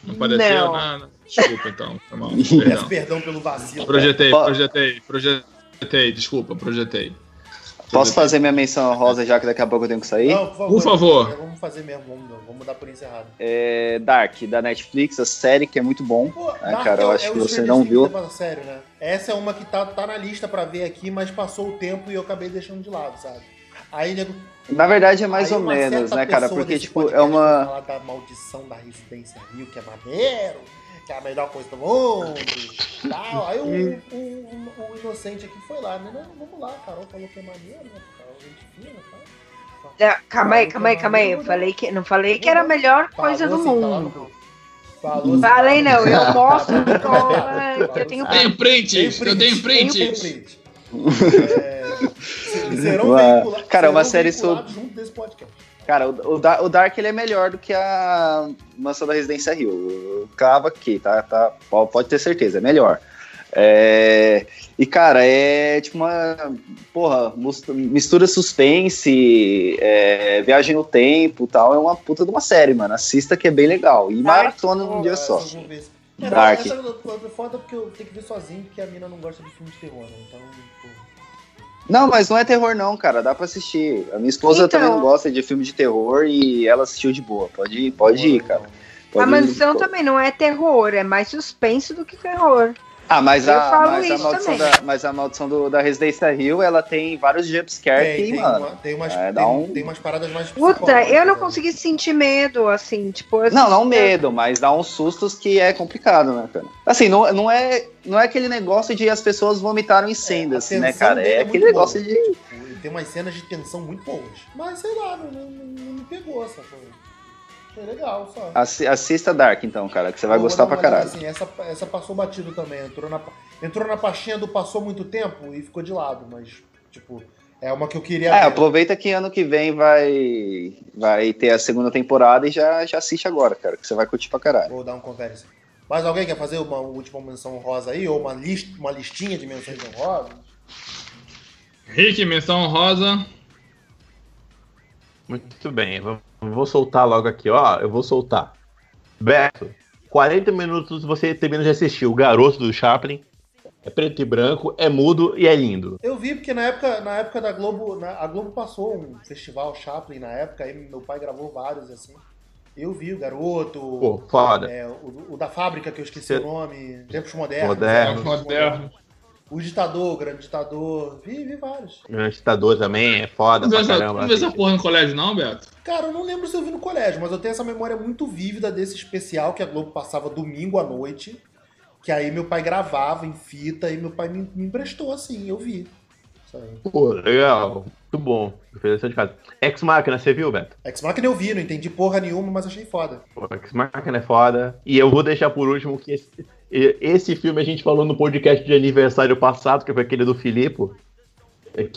[SPEAKER 6] não pareceu
[SPEAKER 2] Não.
[SPEAKER 6] nada? Desculpa, então. Foi mal.
[SPEAKER 1] Peço
[SPEAKER 6] Perdão.
[SPEAKER 1] perdão pelo vacilo.
[SPEAKER 6] Projetei,
[SPEAKER 7] Ó.
[SPEAKER 6] projetei, projetei, desculpa, projetei.
[SPEAKER 7] Posso fazer minha menção rosa já que daqui a pouco eu tenho que sair?
[SPEAKER 1] Não, por favor.
[SPEAKER 6] Por favor.
[SPEAKER 1] Vamos fazer mesmo, vamos, vamos dar por encerrado.
[SPEAKER 7] É Dark, da Netflix, a série que é muito bom.
[SPEAKER 1] Pô,
[SPEAKER 7] Ah,
[SPEAKER 1] Dark
[SPEAKER 7] cara, eu
[SPEAKER 1] é-
[SPEAKER 7] acho
[SPEAKER 1] é
[SPEAKER 7] que você não viu.
[SPEAKER 1] sério, né? Essa é uma que tá, tá na lista pra ver aqui, mas passou o tempo e eu acabei deixando de lado, sabe? Aí, nego,
[SPEAKER 7] Na verdade é mais
[SPEAKER 1] aí
[SPEAKER 7] ou menos, né, cara? Porque, tipo, é uma.
[SPEAKER 1] falar da maldição da Residência Rio, que é maneiro, que é a melhor coisa do mundo. Tal. Aí o, o, o- o inocente aqui foi lá, né? Não, vamos lá, Carol falou que é maneiro, né? Carol, gente fina, tal.
[SPEAKER 2] Ah, Calma aí, calma aí, calma aí. Eu falei que, não falei que era a melhor coisa do
[SPEAKER 1] Falou tá no
[SPEAKER 2] mundo.
[SPEAKER 1] Falou
[SPEAKER 2] Falei não, eu
[SPEAKER 1] Tá
[SPEAKER 2] mostro
[SPEAKER 1] tá tá
[SPEAKER 2] que eu tenho
[SPEAKER 6] Tenho prints,
[SPEAKER 1] Tem
[SPEAKER 6] eu tenho
[SPEAKER 1] print, tem print. É, serão
[SPEAKER 7] cara, é uma série
[SPEAKER 1] veiculados junto desse podcast.
[SPEAKER 7] Cara, o, o o Dark ele é melhor do que a Mansão da Residência Rio. Eu Crava aqui, tá? tá po- pode ter certeza, é melhor. É, e, cara, é tipo uma. Porra, mistura suspense, é, viagem no tempo e tal. É uma puta de uma série, mano. Assista que é bem legal. E maratona num dia só.
[SPEAKER 1] essa eu. É,
[SPEAKER 7] Dark.
[SPEAKER 1] Essa é foda porque eu tenho que ver sozinho, porque a mina não gosta de filme de terror, né? Então, pô.
[SPEAKER 7] Não, mas não é terror, não, cara. Dá pra assistir. A minha esposa
[SPEAKER 2] Então.
[SPEAKER 7] também não gosta de filme de terror e ela assistiu de boa. Pode ir, pode ir, cara.
[SPEAKER 2] A
[SPEAKER 7] Pode ir.
[SPEAKER 2] mansão também não é terror, é mais suspense do que terror.
[SPEAKER 7] Ah, mas a, mas a maldição,
[SPEAKER 2] também.
[SPEAKER 7] da, mas a maldição do- da Residência Rio, ela tem vários jumpscare
[SPEAKER 1] Tem,
[SPEAKER 7] que,
[SPEAKER 1] tem,
[SPEAKER 7] mano.
[SPEAKER 1] uma- tem umas,
[SPEAKER 7] é,
[SPEAKER 1] tem,
[SPEAKER 7] um-
[SPEAKER 1] tem umas paradas mais
[SPEAKER 2] Puta, eu não
[SPEAKER 1] né?
[SPEAKER 2] consegui sentir medo, assim, tipo. eu
[SPEAKER 7] Não, não medo, mas dá uns sustos que é complicado, né, cara? Assim, não, não, é, não é aquele negócio de as pessoas vomitaram em cena,
[SPEAKER 1] a
[SPEAKER 7] assim, né, cara? É
[SPEAKER 1] é
[SPEAKER 7] aquele negócio
[SPEAKER 1] boa.
[SPEAKER 7] de.
[SPEAKER 1] Tipo, tem umas cenas de tensão muito boas. Mas sei lá, não, não, não- não me pegou essa coisa. Achei legal, só.
[SPEAKER 7] Assi- Assista Dark, então, cara, que você vai
[SPEAKER 1] Eu
[SPEAKER 7] gostar pra caralho.
[SPEAKER 1] Assim, essa, essa passou batido também. Entrou na, entrou na pastinha do passou muito tempo e ficou de lado, mas, tipo, é uma que eu queria
[SPEAKER 7] É,
[SPEAKER 1] ver.
[SPEAKER 7] aproveita que ano que vem vai, vai ter a segunda temporada e já, já assiste agora, cara, que você vai curtir pra caralho.
[SPEAKER 1] Vou dar um confere. sim. Mais alguém quer fazer uma última menção rosa aí? Ou uma, list, uma listinha de menções honrosas?
[SPEAKER 6] Rick, menção rosa.
[SPEAKER 4] Muito bem, vou, vou soltar logo aqui, ó. Eu vou soltar. Beto, 40 minutos você termina de assistir O Garoto do Chaplin. É preto e branco, é mudo e é lindo.
[SPEAKER 1] Eu vi porque na época, na época da Globo, na- a Globo passou um festival Chaplin na época, aí meu pai gravou vários assim. Eu vi o garoto,
[SPEAKER 4] Pô, foda.
[SPEAKER 1] é, o, o da fábrica que eu esqueci
[SPEAKER 4] Cê-
[SPEAKER 1] o nome, Tempos Modernos.
[SPEAKER 4] Modernos.
[SPEAKER 6] Moderno.
[SPEAKER 1] O ditador, o grande ditador. Vi, vi vários.
[SPEAKER 4] O Agitador também é foda
[SPEAKER 6] Não
[SPEAKER 4] pra
[SPEAKER 6] essa,
[SPEAKER 4] caramba.
[SPEAKER 6] não vê essa porra no colégio, não, Beto?
[SPEAKER 1] Cara, eu não lembro se eu vi no colégio, mas eu tenho essa memória muito vívida desse especial que a Globo passava domingo à noite. Que aí meu pai gravava em fita e meu pai me, me emprestou assim, eu vi. Isso aí.
[SPEAKER 4] Pô, legal. Muito bom. Fez lição de casa. Ex Machina, você viu, Beto?
[SPEAKER 1] Ex Machina eu vi, não entendi porra nenhuma, mas achei foda.
[SPEAKER 4] Pô, Ex Machina é foda. E eu vou deixar por último que esse, esse filme a gente falou no podcast de aniversário passado, que foi aquele do Filipe.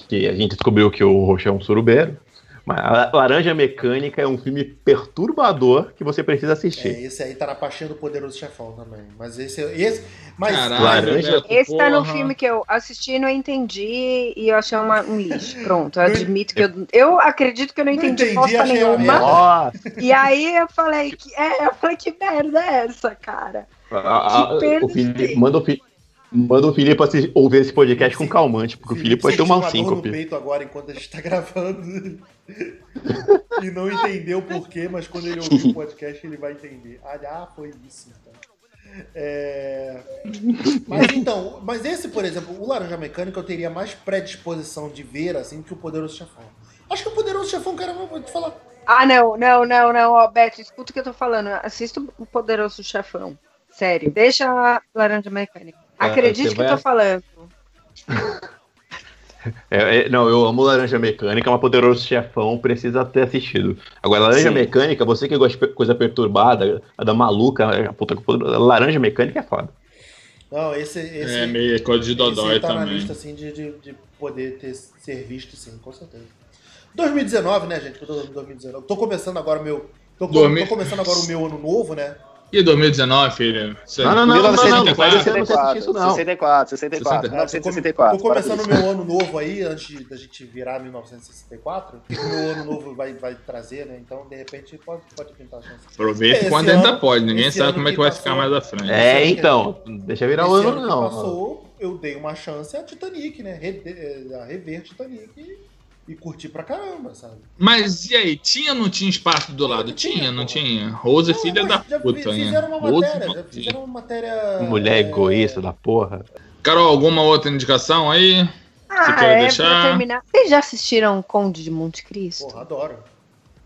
[SPEAKER 4] Que a gente descobriu que o Roxo é um surubeiro. Laranja Mecânica é um filme perturbador que você precisa
[SPEAKER 1] É,
[SPEAKER 4] assistir.
[SPEAKER 1] esse aí tá na pastinha do Poderoso Chefão também. Mas esse. esse mas
[SPEAKER 6] Caralho,
[SPEAKER 4] Laranja-
[SPEAKER 6] Beto,
[SPEAKER 2] Esse tá no
[SPEAKER 6] porra.
[SPEAKER 2] filme que eu assisti, não entendi e eu achei uma- um lixo. Pronto, eu admito que eu. Eu acredito que eu não
[SPEAKER 1] Não
[SPEAKER 2] entendi,
[SPEAKER 1] entendi,
[SPEAKER 2] bosta
[SPEAKER 1] achei uma
[SPEAKER 2] nenhuma. E aí eu falei que. É, eu falei, que merda é essa, cara?
[SPEAKER 4] A- a- o Felipe, manda o Felipe. Manda o Felipe assi- ouvir esse podcast com calmante, porque o Felipe vai ter uma síncope.
[SPEAKER 1] peito agora enquanto a gente tá gravando. e não entendeu o porquê, mas quando ele ouvir o podcast ele vai entender. Ah, foi isso então. É... Mas então, mas esse, por exemplo, o Laranja Mecânica eu teria mais predisposição de ver assim que o Poderoso Chefão. Acho que o Poderoso Chefão, cara, eu vou te falar.
[SPEAKER 2] Ah, não, não, não, não, ó, Beto, escuta o que eu tô falando. Assista o Poderoso Chefão. Sério, deixa a Laranja Mecânica.
[SPEAKER 4] Ah,
[SPEAKER 2] Acredite que eu tô falando.
[SPEAKER 4] É, é, não, eu amo Laranja Mecânica, mas Poderoso Chefão precisa ter assistido. Agora, Laranja
[SPEAKER 7] Sim.
[SPEAKER 4] Mecânica, você que gosta de coisa perturbada, a da maluca, a puta que pariu, Laranja Mecânica é foda.
[SPEAKER 1] Não, esse, esse,
[SPEAKER 6] É meio coisa de Dodói
[SPEAKER 1] tá na
[SPEAKER 6] também.
[SPEAKER 1] lista assim de, de, de poder ter, ser visto sim, com certeza. 2019, né, gente? Eu tô em 2019. Tô começando agora o meu. Tô,
[SPEAKER 6] Dormi-
[SPEAKER 1] tô começando agora o meu ano novo, né?
[SPEAKER 6] E 2019, filho? Você-
[SPEAKER 4] Não, não, não, não, não, não, não, não, pode ser, não assiste
[SPEAKER 7] 1964,
[SPEAKER 4] isso, não.
[SPEAKER 7] 64, 64,
[SPEAKER 1] Tô,
[SPEAKER 7] 1964.
[SPEAKER 1] tô começando o
[SPEAKER 7] para com
[SPEAKER 1] meu ano novo aí, antes da gente virar 1964. O meu ano novo vai, vai trazer, né? Então, de repente, pode, pode pintar a chance.
[SPEAKER 6] Aproveita
[SPEAKER 1] Esse
[SPEAKER 6] enquanto ainda
[SPEAKER 1] ano-
[SPEAKER 6] pode. Ninguém sabe
[SPEAKER 1] ano
[SPEAKER 6] como é
[SPEAKER 1] que
[SPEAKER 6] que vai
[SPEAKER 1] passou-
[SPEAKER 6] ficar mais à frente.
[SPEAKER 4] É, então, deixa virar o ano,
[SPEAKER 1] ano que
[SPEAKER 4] não.
[SPEAKER 1] passou, eu dei uma chance a Titanic, né? Re- eh, a rever Titanic e, curti pra caramba, sabe?
[SPEAKER 6] Mas e aí, tinha ou não tinha espaço do lado?
[SPEAKER 1] Tinha,
[SPEAKER 6] Tinha, não tinha? Rose,
[SPEAKER 1] Não,
[SPEAKER 6] filha da
[SPEAKER 1] já
[SPEAKER 6] puta?
[SPEAKER 1] Fizeram uma
[SPEAKER 6] Rose,
[SPEAKER 1] matéria, já fizeram uma matéria.
[SPEAKER 4] Mulher
[SPEAKER 1] é,
[SPEAKER 4] egoísta da porra.
[SPEAKER 6] Carol, alguma outra indicação aí?
[SPEAKER 2] Ah,
[SPEAKER 6] quer
[SPEAKER 2] é,
[SPEAKER 6] deixar?
[SPEAKER 2] pra terminar. Vocês já assistiram Conde de Monte Cristo?
[SPEAKER 1] Porra, adoro.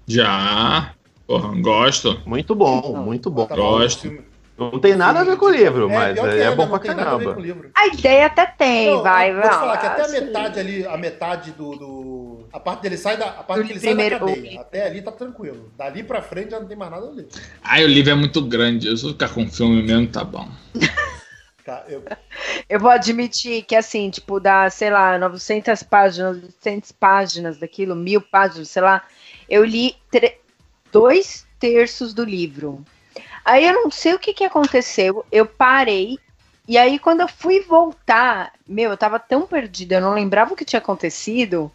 [SPEAKER 6] Já. Porra, gosto.
[SPEAKER 4] Muito bom, muito bom.
[SPEAKER 1] Tá bom,
[SPEAKER 6] Gosto.
[SPEAKER 4] Não tem nada a ver com o livro, mas
[SPEAKER 1] pior que
[SPEAKER 4] é,
[SPEAKER 1] né?
[SPEAKER 4] bom
[SPEAKER 1] não
[SPEAKER 4] pra
[SPEAKER 1] tem nada a ver
[SPEAKER 4] caramba.
[SPEAKER 1] com o livro.
[SPEAKER 2] A ideia até tem,
[SPEAKER 1] Não,
[SPEAKER 2] vai,
[SPEAKER 1] eu
[SPEAKER 2] vai.
[SPEAKER 1] Vou te falar que até a metade ali, a metade do. do- a parte dele sai da. A parte
[SPEAKER 2] Do
[SPEAKER 1] que ele sai da
[SPEAKER 2] primeiro-
[SPEAKER 1] cadeia. Até ali tá tranquilo. Dali pra frente já não tem mais nada a ler.
[SPEAKER 6] Ai, o livro é muito grande. Eu só ficar com filme mesmo, tá bom.
[SPEAKER 1] Ca- Eu,
[SPEAKER 2] Eu vou admitir que, assim, tipo, dá, sei lá, 900 páginas, 800 páginas daquilo, mil páginas, sei lá, eu li tre- dois terços do livro. Aí eu não sei o que, que aconteceu, eu parei, e aí quando eu fui voltar, meu, eu tava tão perdida, eu não lembrava o que tinha acontecido,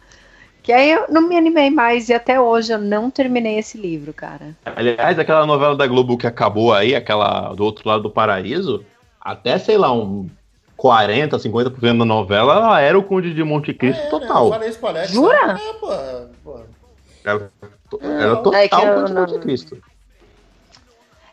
[SPEAKER 2] que aí eu não me animei mais, e até hoje eu não terminei esse livro, cara.
[SPEAKER 4] Aliás, aquela novela da Globo que acabou aí, aquela do outro lado do paraíso, até, sei lá, um 40, 50% da novela, ela era o Conde de Monte Cristo
[SPEAKER 1] É, né? Eu
[SPEAKER 4] total.
[SPEAKER 1] falei isso pro Alex.
[SPEAKER 2] Jura?
[SPEAKER 1] É, pô, pô.
[SPEAKER 4] Era, era
[SPEAKER 2] É
[SPEAKER 4] total
[SPEAKER 2] eu
[SPEAKER 4] Conde de Monte Cristo.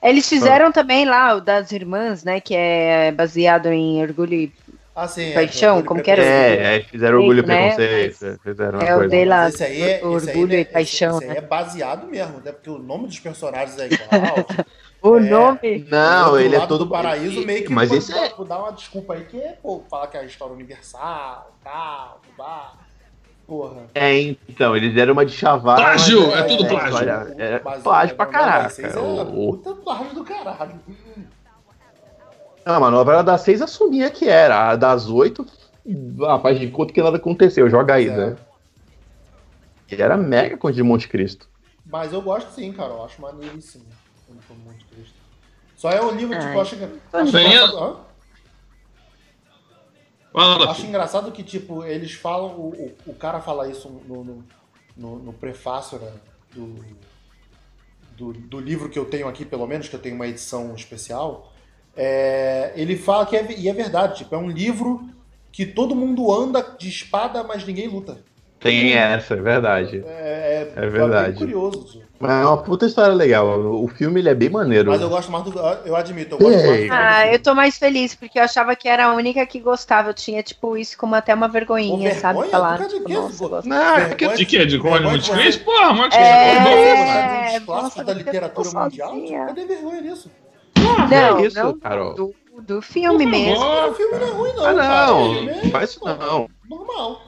[SPEAKER 2] Eles fizeram também lá o das irmãs, né? Que é baseado em orgulho e
[SPEAKER 1] Ah, sim. é,
[SPEAKER 2] Paixão,
[SPEAKER 1] Orgulho e
[SPEAKER 2] como que era?
[SPEAKER 4] É, é, fizeram orgulho e
[SPEAKER 2] Né?
[SPEAKER 4] preconceito. Fizeram uma
[SPEAKER 2] é o dele lá,
[SPEAKER 1] esse aí é, esse aí,
[SPEAKER 2] orgulho
[SPEAKER 1] né,
[SPEAKER 2] e paixão,
[SPEAKER 1] esse, esse aí
[SPEAKER 2] né?
[SPEAKER 1] é baseado mesmo, né? Porque o nome dos personagens é igual.
[SPEAKER 2] O
[SPEAKER 1] É.
[SPEAKER 2] nome.
[SPEAKER 4] Não, ele é todo
[SPEAKER 1] do paraíso meio que
[SPEAKER 4] Mas
[SPEAKER 1] pô,
[SPEAKER 4] esse é.
[SPEAKER 1] pô, dá uma desculpa aí que é, pô, falar que é a história universal, tal, babá. Porra.
[SPEAKER 4] É, então, eles deram uma de chavar.
[SPEAKER 6] Plágio,
[SPEAKER 4] mas
[SPEAKER 6] é tudo
[SPEAKER 4] é,
[SPEAKER 6] plágio.
[SPEAKER 4] olha, É,
[SPEAKER 1] Mas,
[SPEAKER 4] plágio pra
[SPEAKER 1] não,
[SPEAKER 4] caraca.
[SPEAKER 1] vocês é
[SPEAKER 4] O- o-
[SPEAKER 1] puta plágio do caralho.
[SPEAKER 4] Não, a novela das seis assumia que era. A das oito, a faz de conta que nada aconteceu. Joga aí,
[SPEAKER 1] É.
[SPEAKER 4] né? E era mega contra de Monte Cristo.
[SPEAKER 1] Mas eu gosto sim, cara. Eu acho maneiríssimo. Monte Cristo. Só é um livro, tipo,
[SPEAKER 2] Ai.
[SPEAKER 1] eu acho, acho?
[SPEAKER 6] Fala,
[SPEAKER 1] Acho engraçado que, tipo, eles falam. O, o, o cara fala isso no, no, no, no prefácio né, do, do, do livro que eu tenho aqui, pelo menos, que eu tenho uma edição especial. É, ele fala que é, e é verdade, tipo, é um livro que todo mundo anda de espada, mas ninguém luta.
[SPEAKER 4] Tem essa, é verdade.
[SPEAKER 1] É,
[SPEAKER 4] É verdade.
[SPEAKER 1] bem curioso.
[SPEAKER 4] Mas é uma puta história legal. O filme ele é bem maneiro.
[SPEAKER 1] Mas eu gosto mais do. Eu admito, eu gosto mais do
[SPEAKER 4] Ei.
[SPEAKER 1] final do
[SPEAKER 2] Ah, eu tô mais feliz, porque eu achava que era a única que gostava. Eu tinha, tipo, isso como até uma vergonhinha,
[SPEAKER 1] Ô,
[SPEAKER 2] sabe?
[SPEAKER 1] vergonha?
[SPEAKER 2] Falar.
[SPEAKER 1] Por causa de
[SPEAKER 2] Tipo,
[SPEAKER 1] quê?
[SPEAKER 2] nossa, eu gosto.
[SPEAKER 4] Não, é
[SPEAKER 1] Vergonha
[SPEAKER 6] De quê? De
[SPEAKER 1] vergonha
[SPEAKER 6] Cone Monte
[SPEAKER 1] você-
[SPEAKER 6] Cristo? Porra, Monte
[SPEAKER 2] É,
[SPEAKER 6] Cristo é
[SPEAKER 1] de
[SPEAKER 2] nossa,
[SPEAKER 1] clássicos da literatura mundial? Cadê vergonha nisso?
[SPEAKER 2] Não,
[SPEAKER 4] é isso,
[SPEAKER 2] não
[SPEAKER 4] Carol.
[SPEAKER 2] do, do filme
[SPEAKER 6] Por
[SPEAKER 2] mesmo.
[SPEAKER 6] favor.
[SPEAKER 1] O filme não é ruim, não.
[SPEAKER 4] Ah, não.
[SPEAKER 1] É,
[SPEAKER 4] Não faz isso não.
[SPEAKER 1] Normal.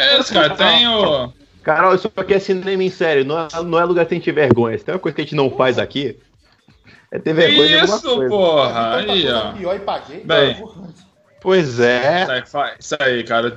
[SPEAKER 6] É isso, cara. Tem o.
[SPEAKER 4] Carol, isso aqui é cinema em série, não é, não é lugar que a gente vergonha. Se tem uma coisa que a gente não faz aqui, é ter vergonha de alguma
[SPEAKER 6] Isso,
[SPEAKER 4] coisa.
[SPEAKER 6] porra.
[SPEAKER 1] Tanta
[SPEAKER 6] Aí,
[SPEAKER 1] coisa
[SPEAKER 6] ó.
[SPEAKER 1] pior e paguei.
[SPEAKER 6] Bem.
[SPEAKER 1] Porra.
[SPEAKER 4] Pois é.
[SPEAKER 6] Isso aí, isso aí, cara.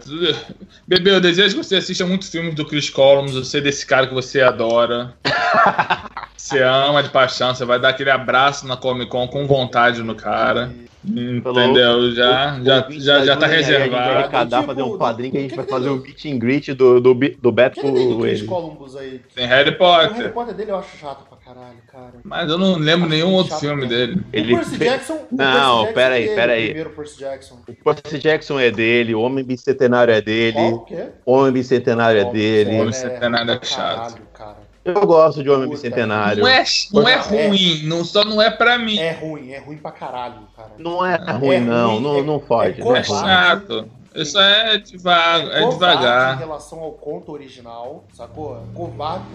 [SPEAKER 6] Bebê, eu desejo que você assista muitos filmes do Chris Columbus. Eu sei desse cara que você adora. Você ama de paixão. Você vai dar aquele abraço na Comic Con com vontade no cara. Entendeu? Já, já, já, já tá
[SPEAKER 4] A gente vai
[SPEAKER 6] reservado.
[SPEAKER 4] arrecadar,
[SPEAKER 1] Tipo,
[SPEAKER 4] fazer um quadrinho que a gente
[SPEAKER 1] o
[SPEAKER 4] vai fazer
[SPEAKER 1] tem?
[SPEAKER 4] um meet and greet do, do, do Beto
[SPEAKER 1] O do
[SPEAKER 4] com
[SPEAKER 1] Chris
[SPEAKER 4] ele.
[SPEAKER 1] Columbus aí?
[SPEAKER 6] Tem Harry
[SPEAKER 1] O Harry
[SPEAKER 6] Potter.
[SPEAKER 1] Potter dele eu acho chato pra caralho, cara.
[SPEAKER 6] Mas eu não lembro nenhum outro filme
[SPEAKER 1] mesmo.
[SPEAKER 6] dele.
[SPEAKER 4] Ele
[SPEAKER 1] o Percy Jackson. o
[SPEAKER 4] Não, pera aí,
[SPEAKER 1] é
[SPEAKER 4] pera
[SPEAKER 1] o
[SPEAKER 4] aí.
[SPEAKER 1] Primeiro Percy Jackson.
[SPEAKER 4] O Percy Jackson é dele, o Homem Bicentenário é dele,
[SPEAKER 1] é?
[SPEAKER 4] o Homem Bicentenário é dele.
[SPEAKER 6] Homem
[SPEAKER 1] é,
[SPEAKER 6] Bicentenário é chato.
[SPEAKER 1] Caralho, cara.
[SPEAKER 4] Eu gosto de Homem
[SPEAKER 1] Puta.
[SPEAKER 4] Bicentenário.
[SPEAKER 6] Não é, não é
[SPEAKER 1] É.
[SPEAKER 6] ruim, não, só não é pra mim.
[SPEAKER 1] É ruim, é ruim pra caralho, cara.
[SPEAKER 4] Não é ruim,
[SPEAKER 1] É
[SPEAKER 4] não,
[SPEAKER 1] ruim,
[SPEAKER 4] não,
[SPEAKER 1] é-
[SPEAKER 4] não pode.
[SPEAKER 1] é
[SPEAKER 4] não
[SPEAKER 6] É
[SPEAKER 4] pode.
[SPEAKER 6] chato. Isso é, devagar, é
[SPEAKER 1] covarde em
[SPEAKER 6] devagar.
[SPEAKER 1] relação ao conto original, sacou? Covarde.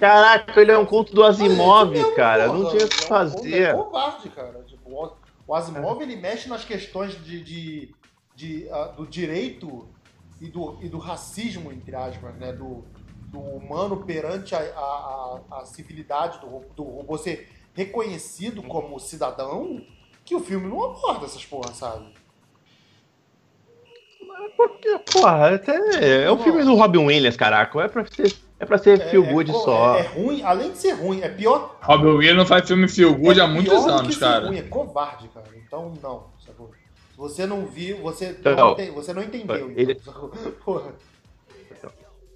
[SPEAKER 4] Caraca, ele é um conto do Asimov,
[SPEAKER 1] Mas é
[SPEAKER 4] cara.
[SPEAKER 1] porra,
[SPEAKER 4] Não tinha o que
[SPEAKER 1] é um conto-
[SPEAKER 4] fazer.
[SPEAKER 1] É covarde, cara. Tipo, o- Asimov ele mexe nas questões de, de, de, ah, do direito e do, e do racismo, entre aspas, né? Do, do humano perante a, a, a, a civilidade do, do robô ser reconhecido como cidadão, que o filme não aborda essas porra, sabe?
[SPEAKER 4] Porque, porra, até é o filme do Robin Williams, caraca. É pra ser, é pra ser feel good
[SPEAKER 1] co-
[SPEAKER 4] só.
[SPEAKER 1] É, é ruim, além de ser ruim, é pior.
[SPEAKER 6] Robin Williams não faz filme feel good há
[SPEAKER 1] é
[SPEAKER 6] muitos
[SPEAKER 1] pior do que
[SPEAKER 6] anos, cara.
[SPEAKER 1] Ruim, é covarde, cara. Então, não, sacou? Você não viu, você
[SPEAKER 4] Não.
[SPEAKER 1] não, tem- você não entendeu.
[SPEAKER 4] Ele-
[SPEAKER 1] Então? Porra.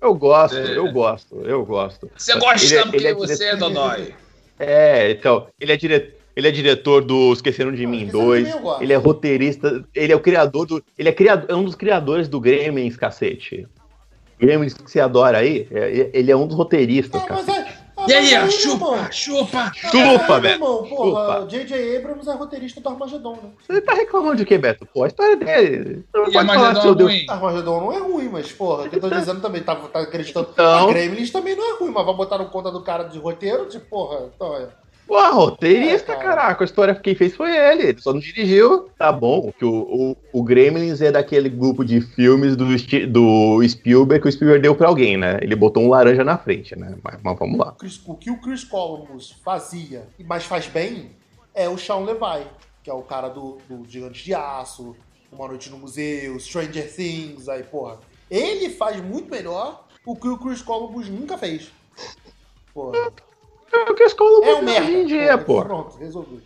[SPEAKER 4] Eu gosto,
[SPEAKER 6] É.
[SPEAKER 4] eu gosto, eu gosto.
[SPEAKER 6] Você gosta
[SPEAKER 4] Ele é-
[SPEAKER 6] porque
[SPEAKER 4] ele é
[SPEAKER 6] você é Dodói.
[SPEAKER 4] É, então, ele é diretor. Ele é diretor do Esqueceram de
[SPEAKER 1] Ah,
[SPEAKER 4] Mim
[SPEAKER 1] Esqueceram de
[SPEAKER 4] 2.
[SPEAKER 1] Mim eu gosto.
[SPEAKER 4] Ele é roteirista. Ele é o criador do. Ele é, criado, é um dos criadores do Gremlins, cacete. Gremlins que você adora aí. é- ele é um dos roteiristas, cara.
[SPEAKER 1] mas é,
[SPEAKER 6] E aí, ó, chupa, chupa.
[SPEAKER 4] Chupa,
[SPEAKER 1] irmão, porra,
[SPEAKER 4] chupa.
[SPEAKER 1] J.J. Abrams é roteirista do Armagedon, né?
[SPEAKER 4] Você tá reclamando de quê, Beto? Pô, a história dele. Você não
[SPEAKER 6] E a
[SPEAKER 4] pode falar
[SPEAKER 6] Magedon
[SPEAKER 4] seu
[SPEAKER 6] é ruim.
[SPEAKER 1] Armagedon não é ruim, mas, porra, o que eu tô dizendo também, tá, tá acreditando.
[SPEAKER 4] Então.
[SPEAKER 1] A Gremlins também não é ruim, mas vai botar no conta do cara de roteiro, de porra, então é.
[SPEAKER 4] Pô, roteirista,
[SPEAKER 1] É, cara.
[SPEAKER 4] caraca. A história quem fez foi ele. Ele só não dirigiu. Tá bom, que o, o, o Gremlins é daquele grupo de filmes do, do Spielberg que o Spielberg deu pra alguém, né? Ele botou um laranja na frente, né? Mas, mas vamos lá.
[SPEAKER 1] O Chris- o que o Chris Columbus fazia, mas faz bem, é o Sean Levy, que é o cara do, do Gigante de Aço, Uma Noite no Museu, Stranger Things, aí, porra. Ele faz muito melhor o que o Chris Columbus nunca fez. Porra.
[SPEAKER 4] É o que a escola
[SPEAKER 1] É um merda.
[SPEAKER 4] hoje em dia,
[SPEAKER 1] porra.
[SPEAKER 4] pô.
[SPEAKER 1] Pronto, resolvi.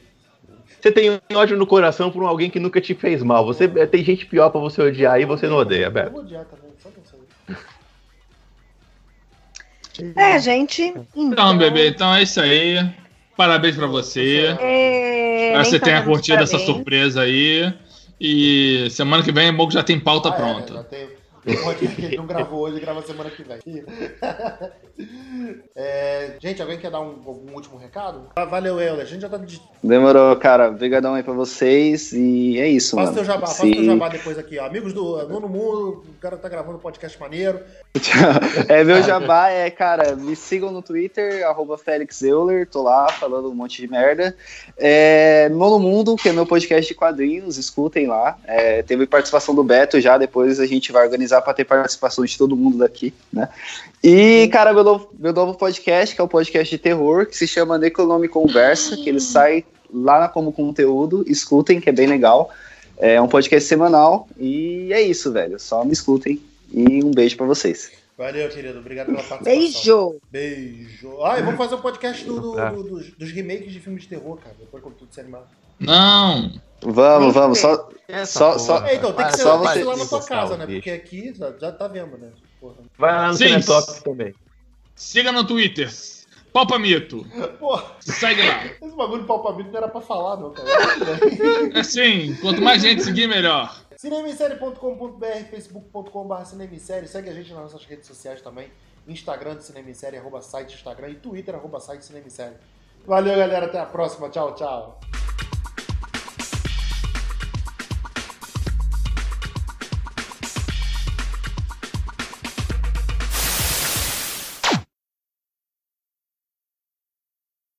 [SPEAKER 4] Você tem ódio no coração por um alguém que nunca te fez mal. Você tem gente pior pra você odiar e você não odeia,
[SPEAKER 1] Eu
[SPEAKER 4] Beto.
[SPEAKER 1] vou odiar também, só.
[SPEAKER 2] É, gente.
[SPEAKER 6] Então, bebê, então é isso aí. Parabéns pra você.
[SPEAKER 2] É,
[SPEAKER 6] Espero que você tenha curtido essa
[SPEAKER 2] parabéns.
[SPEAKER 6] surpresa aí. E semana que vem é bom que já tem pauta
[SPEAKER 1] Ah, é,
[SPEAKER 6] pronta.
[SPEAKER 1] já tem- O que ele não gravou hoje, grava semana que vem. É, gente, alguém quer dar um, algum último recado? Ah, Valeu, Euler. A gente já tá de...
[SPEAKER 7] Demorou, cara. Obrigadão aí pra vocês. E é isso,
[SPEAKER 1] Faça
[SPEAKER 7] mano.
[SPEAKER 1] teu jabá, faça teu jabá depois aqui, ó. Amigos do Nono Mundo, o cara tá gravando um podcast maneiro.
[SPEAKER 7] é, meu jabá é, cara, me sigam no Twitter, arroba Euler, tô lá falando um monte de merda. É, Nono Mundo, que é meu podcast de quadrinhos, escutem lá. É, teve participação do Beto já, depois a gente vai organizar pra ter participação de todo mundo daqui, né? E, cara, meu novo, meu novo podcast, que é o podcast de terror, que se chama Necronome Conversa, que ele sai lá na Como Conteúdo, escutem, que é bem legal. É um podcast semanal, e é isso, velho. Só me escutem. E um beijo pra vocês.
[SPEAKER 1] Valeu, querido. Obrigado pela participação.
[SPEAKER 2] Beijo!
[SPEAKER 1] Beijo. Ah, e vamos fazer um podcast do- do- do- dos, dos remakes de filmes de terror, cara. Depois quando tudo se animar.
[SPEAKER 6] Não.
[SPEAKER 7] Vamos, vamos, só. Só- só-
[SPEAKER 1] É, então, tem que ser,
[SPEAKER 7] só
[SPEAKER 1] tem que
[SPEAKER 7] você
[SPEAKER 1] ser lá na tua
[SPEAKER 4] encostar
[SPEAKER 1] casa, né? Porque aqui já, já tá vendo, né? Porra.
[SPEAKER 4] Vai lá no
[SPEAKER 6] Sim.
[SPEAKER 4] Cinetop também.
[SPEAKER 6] Siga no Twitter. Palpamito.
[SPEAKER 1] Porra,
[SPEAKER 6] Segue lá.
[SPEAKER 1] esse bagulho de palpamento não era pra falar, não, cara.
[SPEAKER 6] Assim, quanto mais gente seguir, melhor.
[SPEAKER 1] Cinemissérie.com.br, facebook.com.br cinemissérie. Segue a gente nas nossas redes sociais também. Instagram do Cinemissérie, arroba site Instagram e Twitter, arroba site Cinemissérie. Valeu, galera. Até a próxima. Tchau, tchau.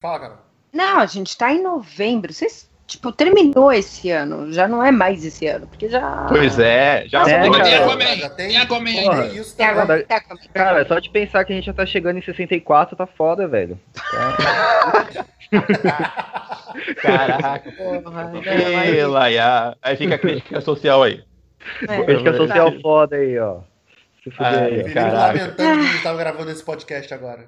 [SPEAKER 1] Fala, cara.
[SPEAKER 2] Não, a gente tá em novembro. Vocês, tipo, terminou esse ano. Já não é mais esse ano, porque já.
[SPEAKER 4] Pois é, já
[SPEAKER 3] É,
[SPEAKER 6] Tem
[SPEAKER 3] cara.
[SPEAKER 6] Aquaman.
[SPEAKER 1] Já tem-
[SPEAKER 6] Tem Aquaman.
[SPEAKER 1] É isso
[SPEAKER 2] Tem.
[SPEAKER 3] Cara, só de pensar que a gente já tá chegando em 64, tá foda, velho.
[SPEAKER 4] Caraca.
[SPEAKER 2] Porra, né,
[SPEAKER 4] Ei, Laia. Aí fica a crítica social aí.
[SPEAKER 2] é.
[SPEAKER 3] Crítica social foda aí, ó. Se fuder
[SPEAKER 4] Ai,
[SPEAKER 3] aí.
[SPEAKER 4] Caraca.
[SPEAKER 1] lamentando que a gente tava gravando esse podcast agora.